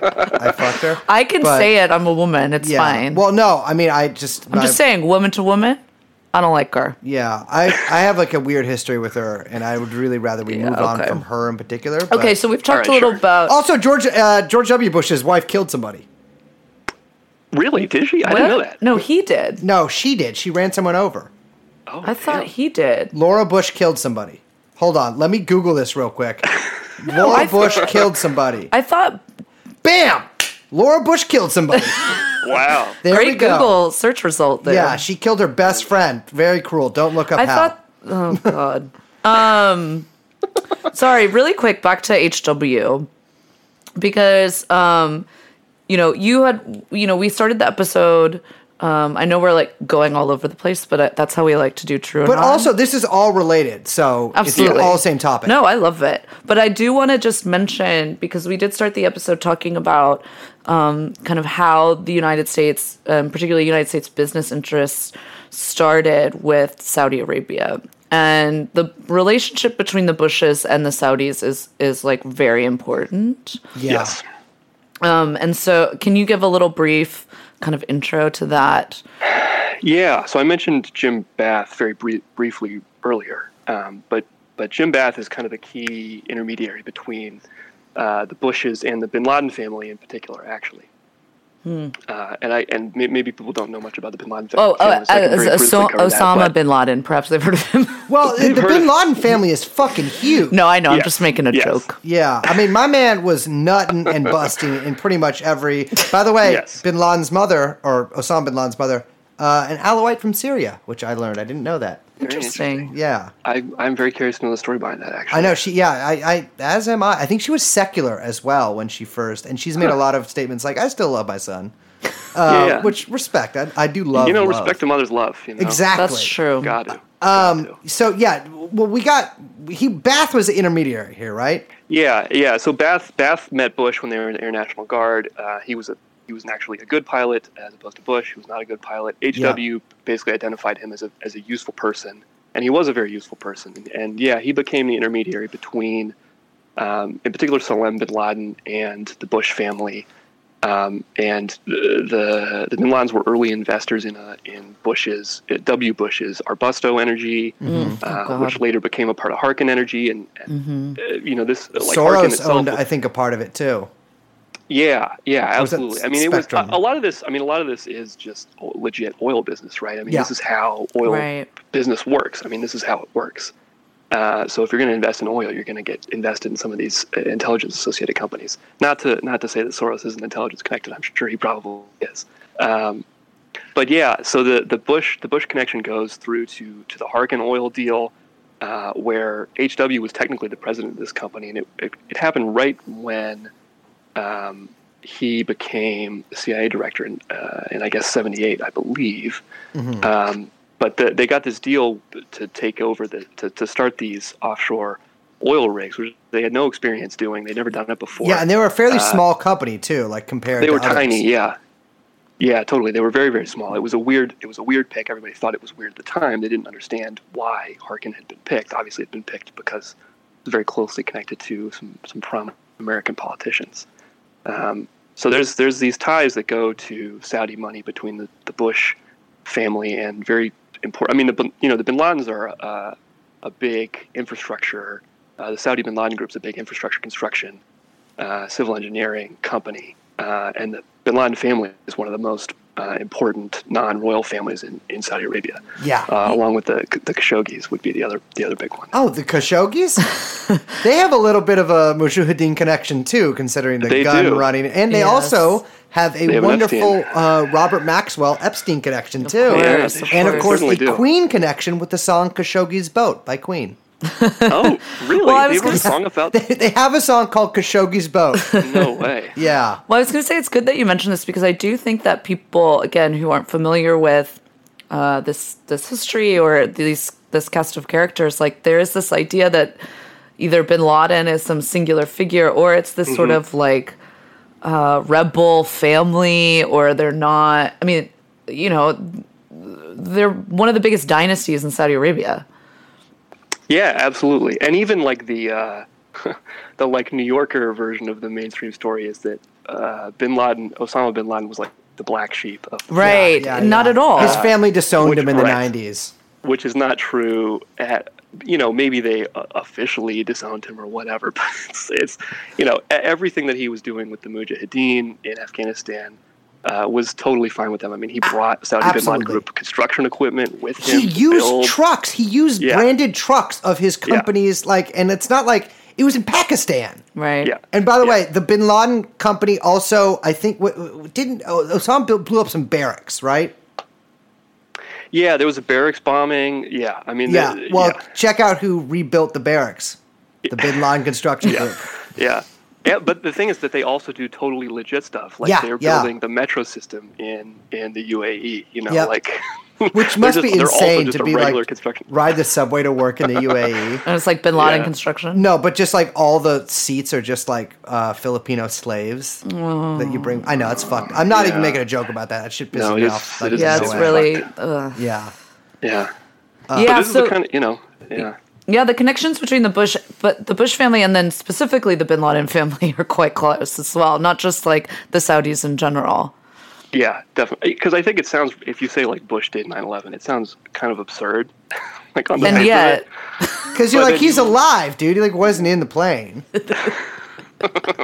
A: I fucked her.
B: I can
A: But-
B: say it. I'm a woman. It's
A: Yeah.
B: fine.
A: Well, no. I mean, I just.
B: I'm just saying, woman to woman, I don't like her.
A: Yeah, I, I have like a weird history with her, and I would really rather we
B: Yeah,
A: move on from her in particular. but-
B: Okay, so we've talked
D: Alright,
B: a little
D: sure.
B: about.
A: also George uh, George W. Bush's wife killed somebody.
D: Really? Did she? I
B: What?
D: didn't know that.
B: No, he did.
A: No, she did. She ran someone over.
D: Oh,
B: I thought he did.
A: Laura Bush killed somebody. Hold on, let me Google this real quick. <laughs> Laura
B: I-
A: Bush killed somebody.
B: I thought.
A: Bam! Laura Bush killed somebody. <laughs>
D: Wow.
A: There we
B: Great
A: go.
B: Google search result there.
A: Yeah, she killed her best friend. Very cruel. Don't look up
B: I
A: how.
B: thought. Oh <laughs> God. um, sorry. Really quick. Back to HW because um, you know you had you know we started the episode. Um, I know we're like going all over the place, but uh, that's how we like to do true.
A: but
B: and
A: also, this is all related, so
B: Absolutely.
A: it's all the same topic.
B: No, I love it. But I do want to just mention because we did start the episode talking about um, kind of how the United States, um, particularly United States business interests, started with Saudi Arabia. And the relationship between the Bushes and the Saudis is is like very important.
A: Yeah.
D: Yes.
B: Um, and so, can you give a little brief kind of intro to that?
D: Yeah, so I mentioned Jim Bath very brie- briefly earlier, um, but but Jim Bath is kind of the key intermediary between uh, the Bushes and the Bin Laden family in particular, actually. Uh, and I and may- maybe people don't know much about the Bin Laden fa-
B: Oh,
D: family.
B: uh,
D: so
B: uh,
D: very briefly
B: Osa-
D: cover that,
B: Osama bin Laden. Perhaps they've heard of him. <laughs>
A: Well, the
D: You've
A: Bin
D: of-
A: Laden family is fucking huge.
B: no, I know. I'm just making a
D: Yes.
B: joke.
A: Yeah, I mean, my man was nutting and busting in pretty much every. By the way,
D: Yes.
A: Bin Laden's mother, or Osama Bin Laden's mother, uh, an Alawite from Syria, which I learned. I didn't know that.
D: Very
B: Interesting.
A: Yeah,
D: I, I'm very curious to know the story behind that. Actually,
A: I know she. Yeah, I, I, as am I. I think she was secular as well when she first, and she's made a lot of statements like, "I still love my son," <laughs> uh,
D: Yeah, yeah.
A: which respect. I, I do love.
D: you know,
A: love.
D: respect a mother's love. You know?
A: Exactly.
B: That's true.
D: Got to.
A: Um. So yeah, well, we got he Bath was the intermediary here, right?
D: Yeah, yeah. So Bath Bath met Bush when they were in the Air National Guard. Uh, he was a he was actually a good pilot as opposed to Bush. He was not a good pilot. HW basically identified him as a as a useful person, and he was a very useful person. And, and yeah, he became the intermediary between, um, in particular, Salem bin Laden and the Bush family. Um, and the, the the Bin Ladens were early investors in uh, in Bush's uh, W Bush's Arbusto Energy,
A: Mm-hmm.
D: uh,
B: God.
D: which later became a part of Harken Energy, and, and uh, you know this like
A: Soros
D: Harken itself
A: owned, I think, a part of it too.
D: Yeah, yeah, absolutely. I mean, it was a, a lot of this. I mean, a lot of this is just legit oil business, right? I mean,
A: Yeah.
D: this is how oil
B: Right.
D: business works. I mean, this is how it works. Uh, so if you're going to invest in oil, you're going to get invested in some of these uh, intelligence associated companies. Not to not to say that Soros isn't intelligence connected. I'm sure he probably is. Um, but yeah, so the the Bush the Bush connection goes through to to the Harken oil deal, uh, where HW was technically the president of this company, and it it, it happened right when um, he became CIA director in, uh, in I guess '78, I believe.
A: Mm-hmm.
D: Um, but the, they got this deal to take over the to, to start these offshore oil rigs, which they had no experience doing. They'd never done it before.
A: Yeah, and they were a fairly
D: Uh,
A: small company too, like compared.
D: they were
A: others.
D: tiny. Yeah, yeah, totally. They were very very small. It was a weird it was a weird pick. Everybody thought it was weird at the time. They didn't understand why Harken had been picked. Obviously, it had been picked because it was very closely connected to some some prominent American politicians. Um, so there's there's these ties that go to Saudi money between the, the Bush family and very important. I mean, the you know the Bin Ladens are uh, a big infrastructure. Uh, the Saudi Bin Laden Group's a big infrastructure construction, uh, civil engineering company, uh, and the Bin Laden family is one of the most uh, important non-royal families in, in Saudi Arabia.
A: Yeah.
D: uh, along with the the Khashoggis would be the other the other big one.
A: Oh, the Khashoggis? <laughs> they have a little bit of a Mujahideen connection too, considering the
D: They
A: gun
D: do.
A: running, and they
B: Yes.
A: also have a
D: have
A: wonderful uh, Robert Maxwell Epstein connection too,
B: course,
D: Yeah,
B: of
A: and of
B: course.
A: course the
D: do.
A: Queen connection with the song "Khashoggi's Boat" by Queen.
D: Oh, <laughs> really?
B: Well, I
D: they
B: was
D: wrote
B: gonna
D: a song about <laughs>
A: They, they have a song called "Khashoggi's Boat."
D: no way. <laughs>
A: yeah,
B: Well, I was going to say it's good that you mentioned this because I do think that people, again, who aren't familiar with uh, this this history or these this cast of characters, like there is this idea that either Bin Laden is some singular figure or it's this sort of like uh, rebel family, or they're not. I mean, you know, they're one of the biggest dynasties in Saudi Arabia.
D: Yeah, absolutely. And even like the uh, <laughs> the like New Yorker version of the mainstream story is that uh, Bin Laden, Osama bin Laden, was like the black sheep of
B: Right.
A: yeah,
B: Not
A: yeah.
B: at all.
A: His family disowned
D: which-
A: him in the
D: right.
A: '90s.
D: which is not true at you know maybe they uh, officially disowned him or whatever <laughs> but it's, it's you know e- everything that he was doing with the mujahideen in afghanistan uh, was totally fine with them i mean he brought saudi bin laden group construction equipment with him
A: He used
D: build.
A: trucks. He used
D: Yeah.
A: branded trucks of his companies, like, and it's not like it was in Pakistan.
B: Right.
D: Yeah.
A: And by the
D: Yeah.
A: way, the Bin Laden company also, I think, w- w- didn't oh, Osama built- blew up some barracks, right?
D: Yeah, there was a barracks bombing. Yeah, I mean,
A: Yeah.
D: the-
A: Well,
D: yeah.
A: check out who rebuilt the barracks. The Bin Laden construction <laughs>
D: Yeah.
A: group.
D: Yeah. Yeah, but the thing is that they also do totally legit stuff. Like
A: Yeah,
D: they're
A: yeah.
D: building the metro system in in the UAE. You know,
A: Yep.
D: like <laughs>
A: Which must
D: just-
A: be insane to be like
D: construction.
A: ride the subway to work in the <laughs> UAE.
B: And it's like Bin Laden
D: Yeah.
B: construction.
A: No, but just like all the seats are just like uh, Filipino slaves that you bring. I know it's fucked. I'm not even making a joke about that. That should pisses
D: No,
A: me
D: is-
A: off.
D: it
A: like,
D: is
B: Yeah,
A: no
B: it's
A: way.
B: really. Ugh.
A: Yeah.
D: Yeah.
B: yeah,
D: but this
B: so
D: is the kind of you know. Yeah.
B: Yeah, the connections between the Bush, but the Bush family, and then specifically the Bin Laden <laughs> family are quite close as well. Not just like the Saudis in general.
D: Yeah, definitely. Because I think it sounds, if you say like Bush did 9/11, it sounds kind of absurd. <laughs> like on the
B: And yet, <laughs>
A: Because you're
D: But
A: like,
D: then
A: he's
D: you-
A: alive, dude. He like wasn't in the plane.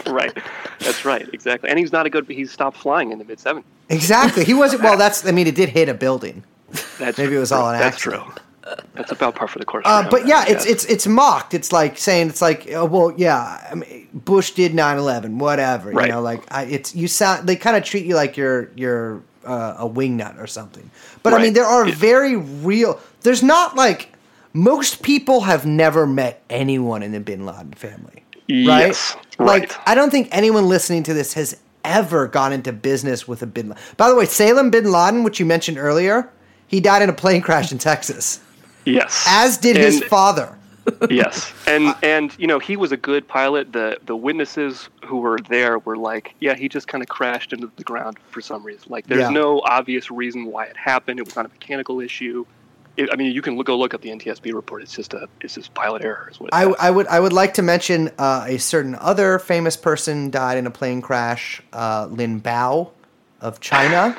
D: right? That's right, exactly. And he's not a good. He stopped flying in the mid 70s.
A: Exactly. He wasn't. Well, that's. I mean, it did hit a building.
D: That's
A: Maybe it was all an
D: That's
A: accident.
D: true. That's about par for the course.
A: Uh, but yeah, it's it's it's mocked. It's like saying it's like, oh, well, yeah, I mean, Bush did 9/11, whatever.
D: Right.
A: You know, like I, it's you sound. They kind of treat you like you're you're uh, a wingnut or something. But I mean, there are
D: Yeah.
A: very real. There's not like most people have never met anyone in the Bin Laden family, right?
D: Yes,
A: Like
D: right.
A: I don't think anyone listening to this has ever gone into business with a Bin. Laden. By the way, Salem Bin Laden, which you mentioned earlier, he died in a plane crash in Texas
D: yes,
A: as did his father. <laughs>
D: yes, and and you know he was a good pilot. The the witnesses who were there were like, yeah, he just kind of crashed into the ground for some reason. Like, there's
A: Yeah.
D: no obvious reason why it happened. It was not a mechanical issue. It, I mean, you can look, go look up the NTSB report. It's just a it's just pilot error. Is what it
A: I. I would I would like to mention uh, a certain other famous person died in a plane crash, uh, Lin Biao of China,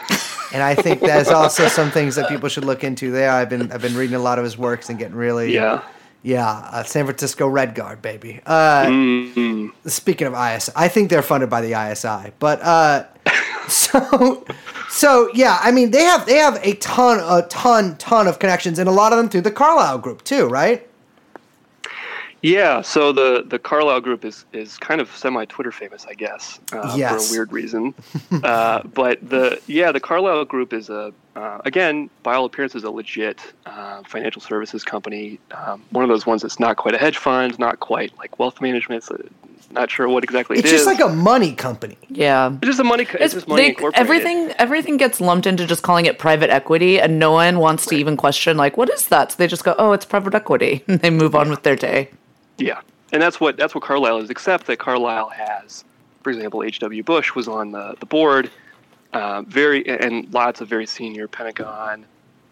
A: and I think there's also some things that people should look into there. I've been I've been reading a lot of his works and getting really
D: yeah.
A: yeah uh, San Francisco Red Guard baby. Uh,
D: Mm-hmm.
A: Speaking of ISI, I think they're funded by the ISI, but uh, <laughs> so so yeah, I mean they have they have a ton a ton ton of connections, and a lot of them through the Carlyle Group too, right?
D: Yeah, so the the Carlyle group is is kind of semi Twitter famous, I guess, uh,
A: Yes.
D: for a weird reason. <laughs> uh, but the yeah, the Carlyle group is a uh, again, by all appearances, a legit uh, financial services company. Um, one of those ones that's not quite a hedge fund, not quite like wealth management. So not sure what exactly
A: It's
D: it
A: just
D: is.
A: like a money company.
B: yeah.
D: it's just a money. It's,
B: It's,
D: just money
B: they,
D: incorporated.
B: everything everything gets lumped into just calling it private equity, and no one wants to even question like what is that. So they just go, oh, it's private equity, <laughs> and they move on with their day.
D: Yeah, and that's what that's what Carlyle is. Except that Carlyle has, for example, H.W. Bush was on the the board, uh, very and lots of very senior Pentagon,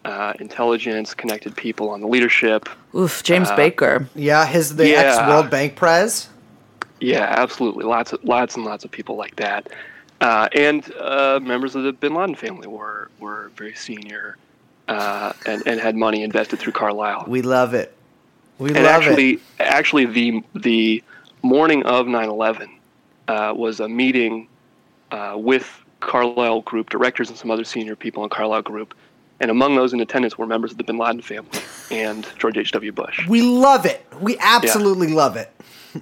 D: uh, intelligence connected people on the leadership.
B: Oof, James
D: Uh,
B: Baker.
A: Yeah, his the
D: Yeah.
A: ex World Bank prez.
D: Yeah, absolutely, lots of lots and lots of people like that, uh, and uh, members of the Bin Laden family were were very senior. Uh, and, and had money invested through Carlyle.
A: We love it. We
D: and
A: love
D: actually,
A: it.
D: actually, the the morning of 9/11 uh, was a meeting uh, with Carlyle Group directors and some other senior people in Carlyle Group, and among those in attendance were members of the Bin Laden family and George H.W. Bush.
A: We love it. We absolutely love it.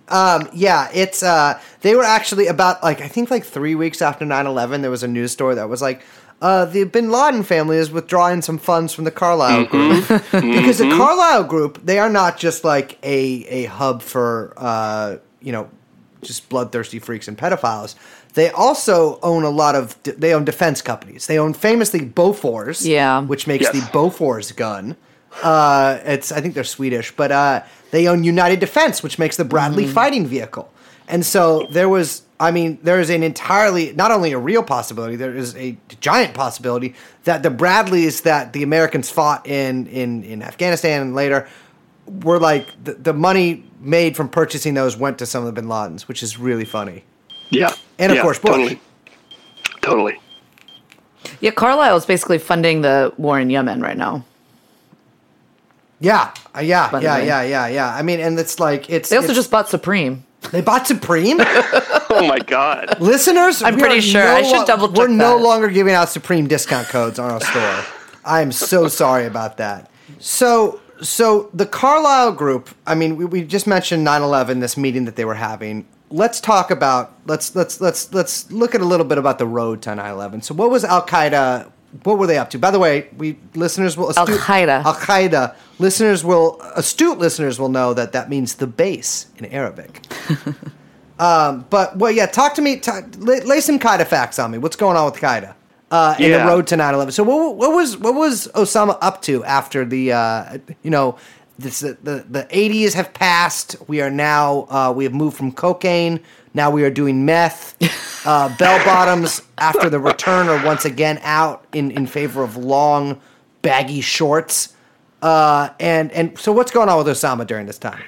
A: Um, yeah, it's uh, they were actually about like I think like three weeks after 9-11, there was a news story that was like uh, the Bin Laden family is withdrawing some funds from the Carlyle Group <laughs> because the Carlyle Group they are not just like a a hub for uh, you know just bloodthirsty freaks and pedophiles. They also own a lot of they own defense companies. They own famously Bofors,
B: Yeah.
A: which makes
D: Yes.
A: the Bofors gun. Uh, it's I think they're Swedish, but uh, they own United Defense, which makes the Bradley fighting vehicle. And so there was, I mean, there is an entirely not only a real possibility, there is a giant possibility that the Bradleys that the Americans fought in in in Afghanistan and later were like the, the money made from purchasing those went to some of the Bin Ladens, which is really funny.
D: Yeah,
A: And of
D: yeah,
A: course, Bush.
D: Totally, totally.
B: Yeah, Carlyle is basically funding the war in Yemen right now.
A: Yeah, uh, yeah,
B: By
A: yeah, yeah, yeah, yeah. I mean, and it's like it's
B: They also
A: it's-
B: just bought Supreme.
A: They bought Supreme. <laughs>
D: Oh my God.
A: Listeners,
B: I'm pretty
A: are
B: sure. I should double
A: We're
B: check
A: no longer giving out Supreme discount codes on our store. I am so sorry about that. So, so the Carlyle Group. I mean, we, we just mentioned 9/11, this meeting that they were having. let's talk about let's let's let's let's look at a little bit about the road to 9/11. So, what was Al Qaeda? What were they up to? By the way, we listeners will astute,
B: Al-Qaeda.
A: Al Qaeda listeners will astute listeners will know that that means the base in Arabic. <laughs> um, but well, yeah, talk to me. ta lay, lay some Qaeda facts on me. What's going on with Qaeda? Uh, and the road to 9/11. So what, what was what was Osama up to after the uh, you know this, the the 80s have passed. We are now uh, we have moved from cocaine. Now we are doing meth. Uh, bell bottoms after the return are once again out in, in favor of long baggy shorts. Uh, and and so what's going on with Osama during this time?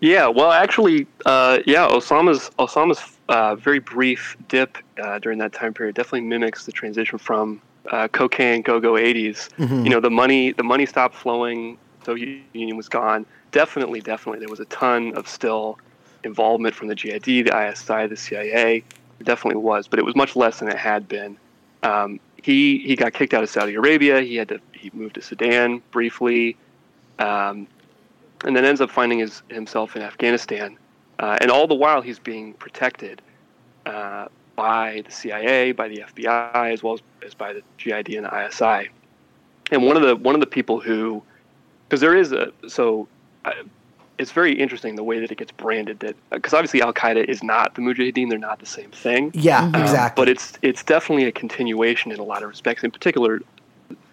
D: Yeah, well, actually, uh, yeah, Osama's Osama's uh, very brief dip uh, during that time period definitely mimics the transition from uh, cocaine go-go 80s. You know, the money the money stopped flowing. Soviet Union was gone. Definitely, definitely, there was a ton of still involvement from the GID, the ISI, the CIA. It definitely was, but it was much less than it had been. Um, he he got kicked out of Saudi Arabia. He had to he moved to Sudan briefly. Um, and then ends up finding his, himself in Afghanistan. Uh, and all the while, he's being protected uh, by the CIA, by the FBI, as well as, as by the GID and the ISI. And one of the one of the people who, because there is a so, uh, it's very interesting the way that it gets branded. That because obviously Al Qaeda is not the Mujahideen; they're not the same thing.
A: Yeah,
D: Um,
A: exactly.
D: But it's it's definitely a continuation in a lot of respects. In particular,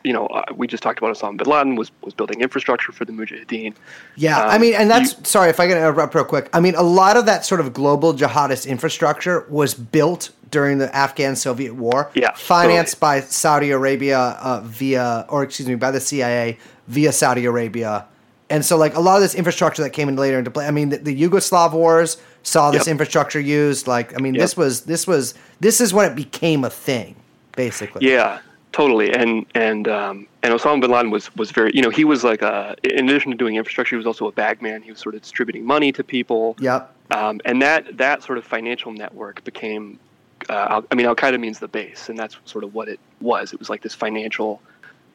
D: you know, uh, we just talked about Osama bin Laden was was building infrastructure for the Mujahideen.
A: Yeah, I
D: Um,
A: mean, and that's
D: you-
A: sorry if I can interrupt real quick. I mean, a lot of that sort of global jihadist infrastructure was built during the Afghan Soviet War.
D: Yeah,
A: financed by Saudi Arabia uh, via, or excuse me, by the CIA via Saudi Arabia. And so, like a lot of this infrastructure that came in later into play. I mean, the, the Yugoslav wars saw this
D: Yep.
A: infrastructure used. Like, I mean,
D: Yep.
A: this was this was this is when it became a thing, basically.
D: Yeah, totally. And and um, and Osama bin Laden was was very, you know, he was like a, in addition to doing infrastructure, he was also a bagman. He was sort of distributing money to people.
A: Yep.
D: Um, and that that sort of financial network became, uh, I mean, Al Qaeda means the base, and that's sort of what it was. It was like this financial,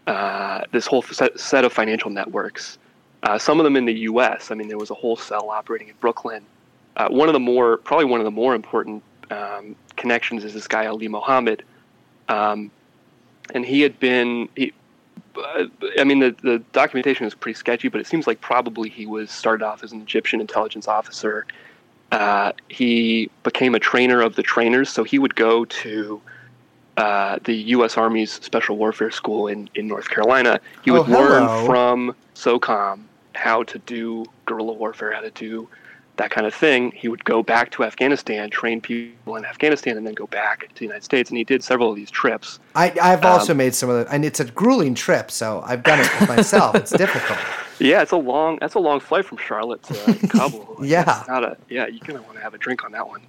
D: uh, this whole set, set of financial networks. Uh, some of them in the U.S. I mean, there was a whole cell operating in Brooklyn. Uh, one of the more, probably one of the more important um, connections is this guy Ali Mohammed, um, and he had been. He, uh, I mean, the, the documentation is pretty sketchy, but it seems like probably he was started off as an Egyptian intelligence officer. Uh, he became a trainer of the trainers, so he would go to uh, the U.S. Army's Special Warfare School in, in North Carolina. He would
A: Oh,
D: learn from SOCOM how to do guerrilla warfare, how to do that kind of thing. He would go back to Afghanistan, train people in Afghanistan, and then go back to the United States. And he did several of these trips.
A: I, I've also
D: Um,
A: made some of them, and it's a grueling trip, so I've done it myself. it's <laughs> difficult.
D: Yeah, it's a long that's a long flight from Charlotte to <laughs> Kabul.
A: Yeah.
D: A yeah, you're gonna want to have a drink on that one.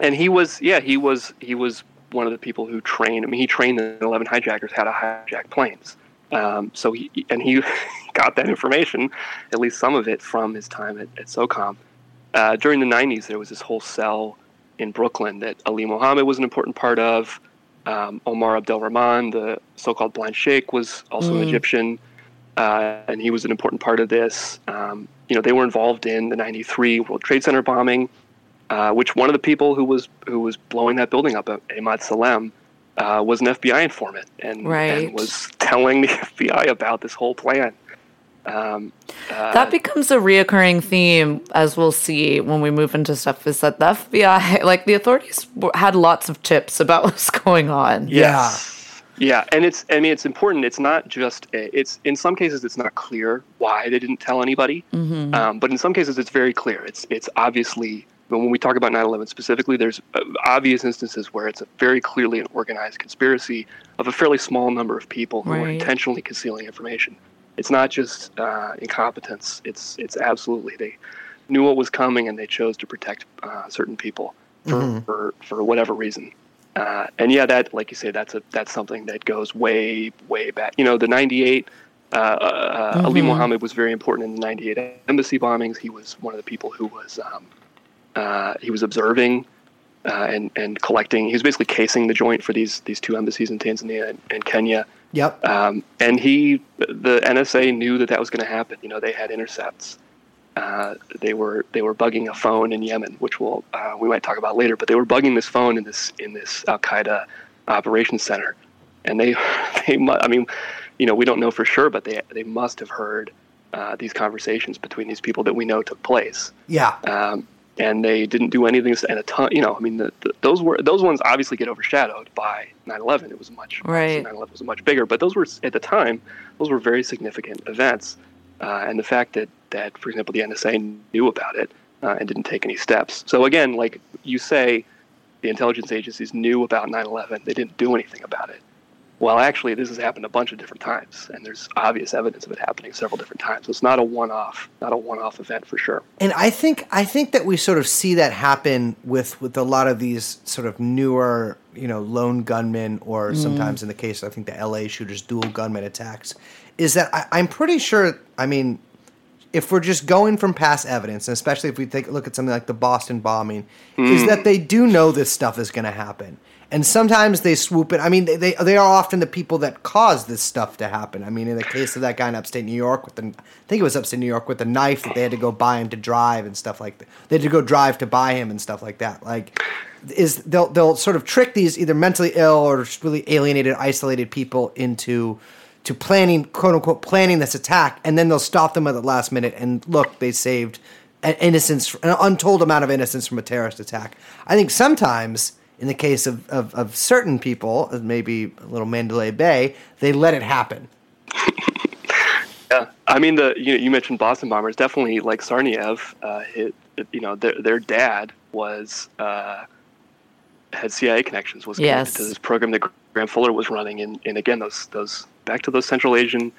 D: And he was yeah, he was he was one of the people who trained. I mean, he trained the eleven hijackers how to hijack planes. Um, so he and he <laughs> got that information, at least some of it, from his time at, at SOCOM. Uh, during the '90s, there was this whole cell in Brooklyn that Ali Mohammed was an important part of. Um, Omar Abdel Rahman, the so-called blind sheikh, was also an Egyptian uh, and he was an important part of this. Um, you know, they were involved in the '93 World Trade Center bombing, uh, which one of the people who was who was blowing that building up, Ahmad Salem, uh, was an FBI informant and,
B: Right.
D: and was telling the <laughs> FBI about this whole plan. Um, uh,
B: That becomes a reoccurring theme, as we'll see when we move into stuff. Is that the FBI, <laughs> like the authorities, had lots of tips about <laughs> what's going on.
D: Yes. Yeah, and it's I mean it's important. It's not just it's in some cases it's not clear why they didn't tell anybody, um, but in some cases it's very clear. It's it's obviously when we talk about 9/11 specifically, there's uh, obvious instances where it's a very clearly an organized conspiracy of a fairly small number of people who are intentionally concealing information. It's not just uh, incompetence. It's it's absolutely they knew what was coming and they chose to protect uh, certain people for, for for whatever reason. Uh, and yeah, that like you say, that's a that's something that goes way way back. You know, the '98 uh, uh, Ali Mohammed was very important in the '98 embassy bombings. He was one of the people who was um, uh, he was observing uh, and and collecting. He was basically casing the joint for these these two embassies in Tanzania and, and Kenya.
A: Yep.
D: Um, and he, the NSA knew that that was going to happen. You know, they had intercepts. uh, they were they were bugging a phone in Yemen, which we'll uh, we might talk about later. But they were bugging this phone in this in this Al Qaeda operations center, and they <laughs> they mu- I mean, you know, we don't know for sure, but they they must have heard uh, these conversations between these people that we know took place.
A: Yeah.
D: Um, and they didn't do anything, and a ton. You know, I mean, the, the, those were those ones obviously get overshadowed by 9/11. It was much
B: Right.
D: 9/11 was much bigger, but those were at the time those were very significant events, uh, and the fact that that, for example, the NSA knew about it uh, and didn't take any steps. So again, like you say, the intelligence agencies knew about 9/11. They didn't do anything about it. Well, actually, this has happened a bunch of different times, and there's obvious evidence of it happening several different times. So it's not a one-off, not a one-off event for sure.
A: And I think I think that we sort of see that happen with with a lot of these sort of newer, you know, lone gunmen, or mm. sometimes in the case I think the L.A. shooters, dual gunman attacks. Is that I, I'm pretty sure. I mean, if we're just going from past evidence, and especially if we take a look at something like the Boston bombing, is mm. that they do know this stuff is going to happen. And sometimes they swoop in. I mean, they, they they are often the people that cause this stuff to happen. I mean, in the case of that guy in upstate New York with the, I think it was upstate New York with the knife that they had to go buy him to drive and stuff like that. They had to go drive to buy him and stuff like that. Like, is they'll they'll sort of trick these either mentally ill or really alienated, isolated people into to planning quote unquote planning this attack, and then they'll stop them at the last minute and look, they saved an innocence, an untold amount of innocence from a terrorist attack. I think sometimes, in the case of, of, of certain people, maybe a little Mandalay Bay, they let it happen.
D: Yeah, I mean the you, you mentioned Boston bombers. Definitely, like Tsarnaev, uh, hit, you know, their their dad was uh, had CIA connections, was connected
B: Yes.
D: to this program that Graham Fuller was running, and, and again those those back to those Central Asian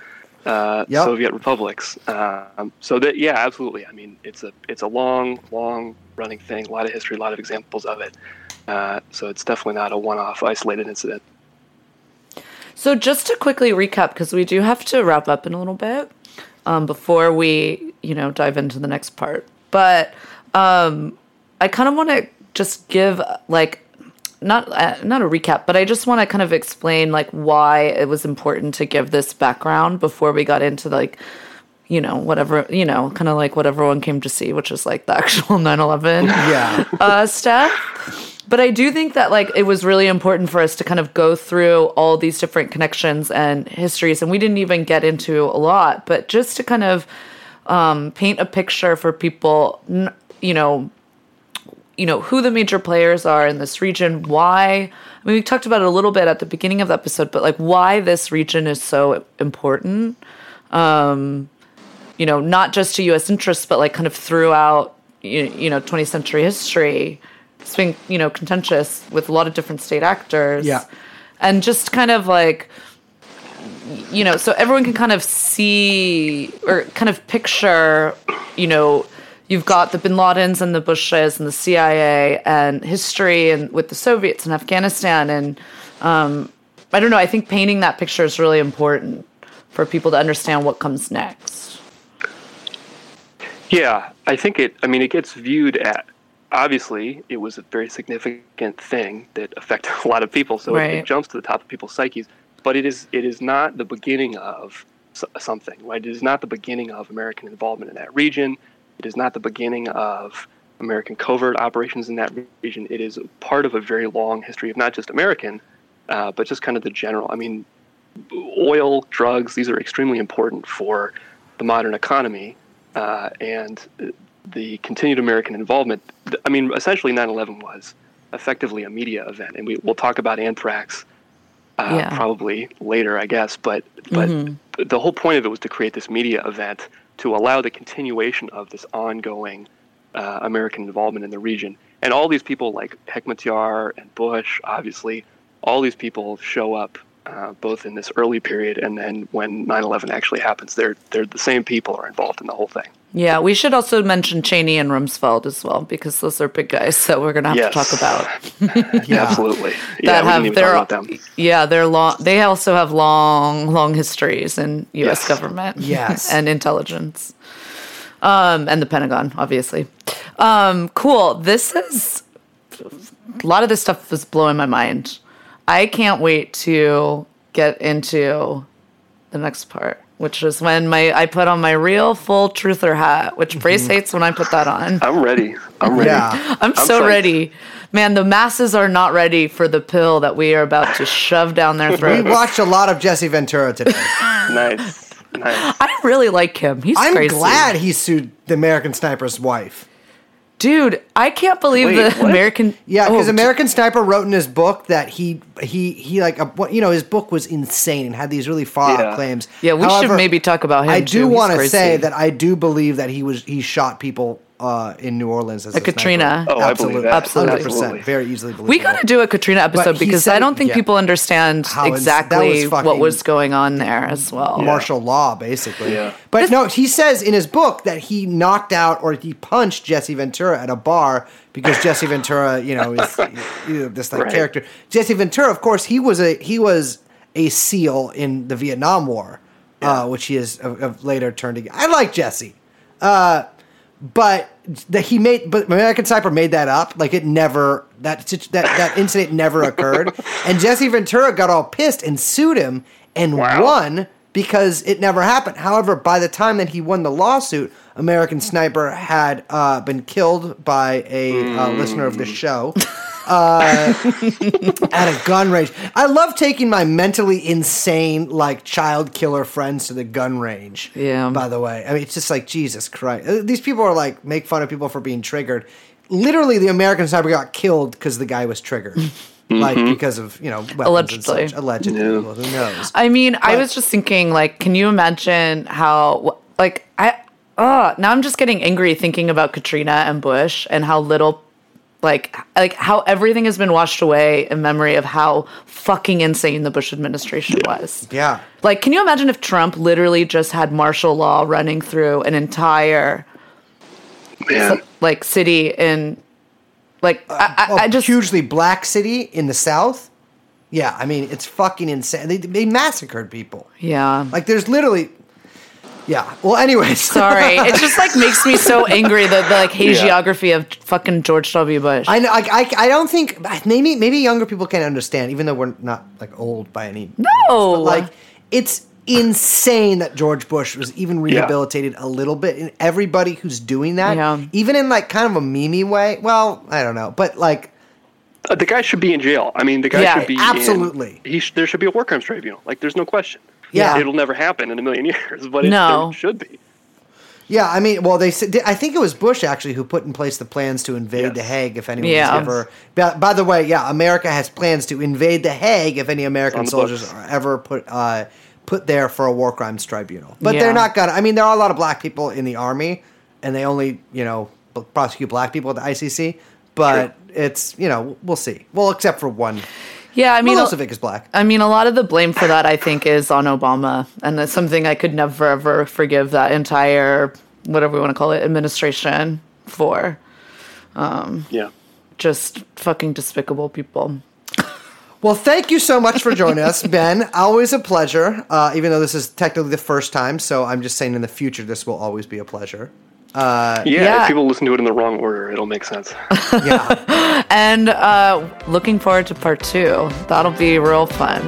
D: uh,
A: Yep.
D: Soviet republics. Um, so that yeah, absolutely. I mean, it's a it's a long long running thing, a lot of history, a lot of examples of it. Uh, so it's definitely not a one-off isolated incident.
B: So just to quickly recap, because we do have to wrap up in a little bit um, before we, you know, dive into the next part. But um, I kind of want to just give like not uh, not a recap, but I just want to kind of explain like why it was important to give this background before we got into like you know whatever you know kind of like what everyone came to see, which is like the <laughs> actual 9/11
A: Yeah.
B: uh, stuff. But I do think that like it was really important for us to kind of go through all these different connections and histories, and we didn't even get into a lot, but just to kind of um, paint a picture for people, you know, you know who the major players are in this region, why. I mean, we talked about it a little bit at the beginning of the episode, but like why this region is so important. Um, you know, not just to U.S. interests, but like kind of throughout, you, you know, 20th century history. It's been, you know, contentious with a lot of different state actors.
A: Yeah.
B: And just kind of like, you know, so everyone can kind of see or kind of picture, you know, you've got the bin Ladens and the Bushes and the CIA and history and with the Soviets and Afghanistan. And um, I don't know, I think painting that picture is really important for people to understand what comes next.
D: Yeah, I think it. I mean, it gets viewed at. Obviously, it was a very significant thing that affected <laughs> a lot of people, so it,
B: Right.
D: it jumps to the top of people's psyches. But it is. It is not the beginning of something, right? It is not the beginning of American involvement in that region. It is not the beginning of American covert operations in that region. It is part of a very long history of not just American, uh, but just kind of the general. I mean, oil, drugs, these are extremely important for the modern economy. Uh, and the continued American involvement. I mean, essentially 9 11 was effectively a media event. And we, we'll talk about anthrax uh,
B: Yeah.
D: probably later, I guess. But, but the whole point of it was to create this media event to allow the continuation of this ongoing uh, American involvement in the region. And all these people, like Hekmatyar and Bush, obviously, all these people show up uh, both in this early period and then when 9/11 actually happens. They're they're the same people are involved in the whole thing.
B: Yeah, we should also mention Cheney and Rumsfeld as well because those are big guys <laughs> that we're gonna have
D: Yes.
B: to talk about. <laughs>
A: Yeah.
D: Absolutely. Yeah,
B: that
D: we
B: have their
D: talk about them.
B: yeah they're long. They also have long long histories in U.S.
D: Yes.
B: government.
A: Yes. <laughs>
B: and intelligence, um, and the Pentagon, obviously. Um, cool. This is a lot of this stuff is blowing my mind. I can't wait to get into the next part. which is when my I put on my real full truther hat, which mhm. Brace hates when I put that on. <laughs>
D: I'm ready. I'm ready.
A: Yeah. <laughs>
B: I'm so
D: psyched.
B: ready. Man, the masses are not ready for the pill that we are about to shove down their
A: throat. <laughs>
B: We
A: watched a lot of Jesse Ventura today.
D: Nice. Nice.
B: I really like him. He's
A: I'm
B: crazy.
A: glad he sued the American Sniper's wife.
B: Dude, I can't believe
D: Wait,
B: the
D: what?
B: American
A: Yeah, because
B: Oh,
A: American Sniper wrote in his book that he he he like a, you know his book was insane and had these really far out
D: Yeah.
A: claims.
B: Yeah, we should maybe talk about him.
A: I do want to say that I do believe that he was he shot people uh, in New Orleans as
B: Like
A: a sniper.
B: Katrina.
D: Oh, I believe.
B: Absolutely.
A: 100%, very easily believable.
B: we got to do a Katrina episode because
A: said-
B: I don't think
A: yeah.
B: people understand
A: How ins- that
B: exactly
A: was
B: what was going on there as well.
A: martial law, basically.
D: Yeah.
A: But no, he says in his book that he knocked out or he punched Jesse Ventura at a bar because Jesse Ventura, you know, is <laughs> you know, this like
D: Right.
A: character. Jesse Ventura, of course, he was a he was a SEAL in the Vietnam War, uh, which he has uh, uh, later turned against. I like Jesse, uh, but that he made, but American Sniper made that up. Like it never that that that incident never occurred, <laughs> and Jesse Ventura got all pissed and sued him and
D: Wow.
A: won because it never happened. However, by the time that he won the lawsuit, American Sniper had uh, been killed by a uh, listener of the show <laughs> uh, <laughs> at a gun range. I love taking my mentally insane, like child killer friends to the gun range.
B: Yeah.
A: By the way, I mean it's just like Jesus Christ. Uh, These people are like make fun of people for being triggered. Literally, the American Sniper got killed because the guy was triggered. <laughs> Like because of you know weapons
B: Allegedly.
A: and such. allegedly,
D: Yeah.
A: well, who knows?
B: I mean, I was just thinking, like, can you imagine how, like, I, oh, now I'm just getting angry thinking about Katrina and Bush and how little, like, like how everything has been washed away in memory of how fucking insane the Bush administration was.
A: Yeah.
B: Like, can you imagine if Trump literally just had martial law running through an entire
D: Man.
B: like city in, like, uh, I, I,
A: a
B: I just
A: hugely black city in the South. Yeah, I mean it's fucking insane. They, they massacred people.
B: yeah.
A: Like there's literally, yeah. Well, anyways, <laughs>
B: Sorry, it just like makes me so angry that the like hagiography of fucking George W. Bush.
A: I know. I, I, I don't think maybe maybe younger people can understand, even though we're not like old by any. means.
B: No.
A: but, like it's insane that George Bush was even rehabilitated a little bit. And everybody who's doing that,
B: Yeah.
A: even in like kind of a meme way. Well, I don't know, but like
D: Uh, the guy should be in jail. I mean, the guy
B: Yeah,
D: should be in-
A: absolutely.
D: he sh- there should be a war crimes tribunal. Like, there's no question.
A: Yeah.
D: it'll never happen in a million <laughs> years, but it,
B: No.
D: should be.
A: Yeah, I mean, well, they said I think it was Bush actually who put in place the plans to invade
D: Yes.
A: the Hague. If anyone's
B: Yeah.
A: ever, by, by the way, yeah, America has plans to invade the Hague if any American soldiers
D: books.
A: are ever put uh, put there for a war crimes tribunal. But
B: Yeah.
A: they're not gonna. I mean, there are a lot of black people in the army, and they only you know prosecute black people at the ICC. But it's you know we'll see. Well, except for one.
B: Yeah, I mean,
A: Milosevic is black.
B: I mean, a lot of the blame for that I think is on Obama, and that's something I could never ever forgive that entire whatever we want to call it administration for.
D: Yeah.
B: Just fucking despicable people.
A: Well, thank you so much for joining us, <laughs> Ben. Always a pleasure. Uh, even though this is technically the first time, so I'm just saying in the future this will always be a pleasure.
D: Yeah,
B: Yeah.
D: If people listen to it in the wrong order, it'll make sense. <laughs>
A: Yeah. <laughs>
B: And uh, looking forward to part two. That'll be real fun.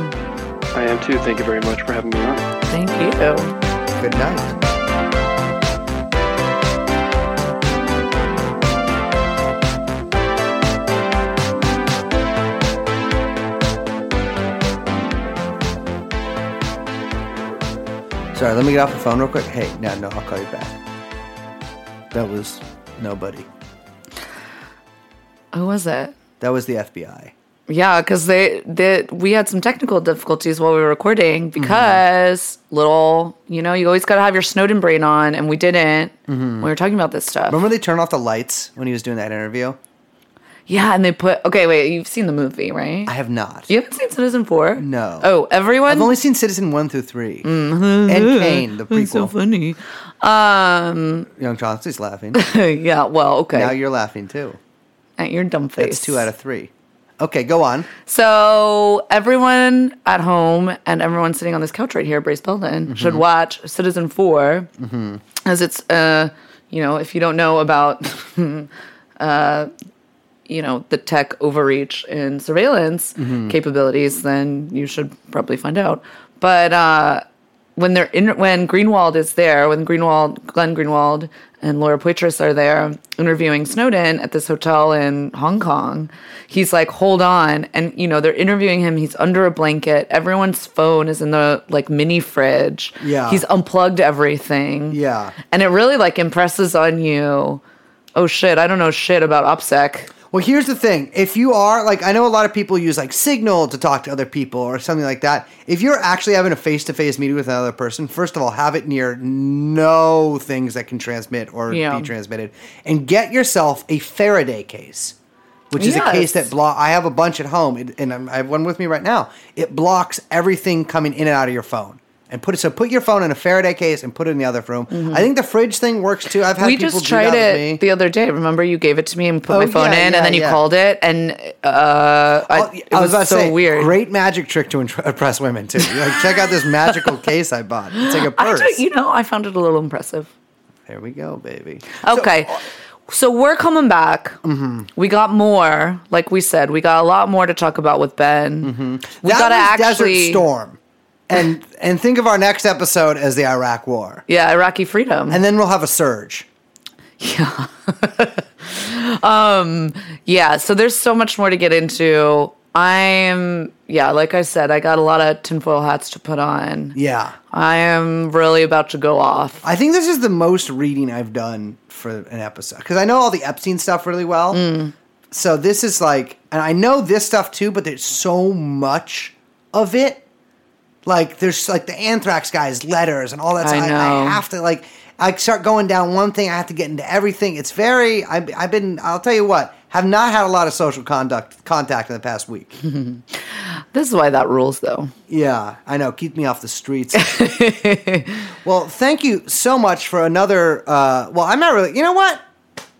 D: I am too. Thank you very much for having me on.
B: Thank you.
A: Good night. Sorry, let me get off the phone real quick. Hey, no, no, I'll call you back. That was nobody.
B: Who was it?
A: That was the FBI.
B: Yeah, because they, they we had some technical difficulties while we were recording mm-hmm. because little, you know, you always got to have your Snowden brain on, and we didn't. when We were talking about this stuff.
A: Remember they turned off the lights when he was doing that interview?
B: Yeah, and they put okay. Wait, you've seen the movie, right?
A: I have not.
B: you haven't seen Citizen Four?
A: No.
B: Oh, everyone.
A: I've only seen Citizen 1 through 3. And Kane, the
B: That's so funny. Um.
A: Young Chomsky's laughing. <laughs>
B: yeah. Well. Okay.
A: Now you're laughing too.
B: At your dumb face.
A: That's two out of three. Okay, go on.
B: So everyone at home and everyone sitting on this couch right here, Brace Belden, should watch Citizen 4 as it's uh you know if you don't know about <laughs> uh you know the tech overreach and surveillance capabilities, then you should probably find out. But uh when they're in when Greenwald is there, when Greenwald, Glenn Greenwald and Laura Poitras are there interviewing Snowden at this hotel in Hong Kong, he's like, "Hold on," and you know they're interviewing him. He's under a blanket. Everyone's phone is in the like mini fridge.
A: Yeah.
B: he's unplugged everything.
A: Yeah.
B: and it really like impresses on you. Oh shit! I don't know shit about OPSEC.
A: Well, here's the thing. If you are like, I know a lot of people use like Signal to talk to other people or something like that. If you're actually having a face to face meeting with another person, first of all, have it near no things that can transmit or
B: Yeah.
A: be transmitted, and get yourself a Faraday case, which is a case that block. I have a bunch at home, and I have one with me right now. It blocks everything coming in and out of your phone. And put it so put your phone in a Faraday case and put it in the other room. I think the fridge thing works too. I've had
B: Mm-hmm. we
A: people
B: just tried it the other day. Remember, you gave it to me and put
A: Oh,
B: my phone
A: yeah,
B: in,
A: yeah,
B: and then you
A: yeah.
B: called it, and uh, I,
A: Oh,
B: it
A: I
B: was,
A: about to
B: so
A: say,
B: weird.
A: Great magic trick to impress women too. Like, check out this magical <laughs> case I bought. It's like a purse.
B: you know, I found it a little impressive.
A: there we go, baby.
B: Okay. So, we're coming back.
A: Mm-hmm.
B: We got more, like we said, we got a lot more to talk about with Ben. We
A: Mm-hmm. that
B: gotta actually,
A: Desert Storm, and and think of our next episode as the Iraq War,
B: yeah, Iraqi freedom.
A: and then we'll have a surge.
B: yeah, <laughs> um yeah, so there's so much more to get into. I'm, yeah, like I said, I got a lot of tinfoil hats to put on.
A: Yeah,
B: I am really about to go off.
A: I think this is the most reading I've done for an episode because I know all the Epstein stuff really well.
B: Mm.
A: So this is like, and I know this stuff too, but there's so much of it. Like there's like the anthrax guy's letters and all that.
B: I
A: stuff.
B: know.
A: I have to like, I start going down one thing. I have to get into everything. It's very. I've, I've been. I'll tell you what. Have not had a lot of social conduct contact in the past week. <laughs>
B: This is why that rules, though.
A: Yeah, I know. Keep me off the streets. <laughs> well, thank you so much for another. Uh, well, I'm not really. You know what?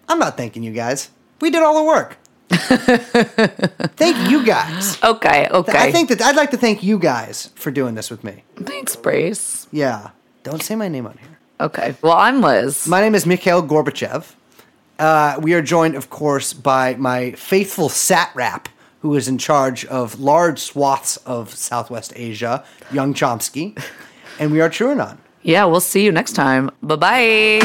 A: I'm not thanking you guys. We did all the work. <laughs> thank you guys.
B: Okay, okay.
A: I think that I'd like to thank you guys for doing this with me.
B: Thanks, Brace.
A: Yeah. Don't say my name on here.
B: Okay. Well, I'm Liz.
A: My name is Mikhail Gorbachev. Uh, we are joined, of course, by my faithful satrap, who is in charge of large swaths of Southwest Asia, Young Chomsky. <laughs> And we are TrueAnon.
B: yeah, we'll see you next time. Bye bye.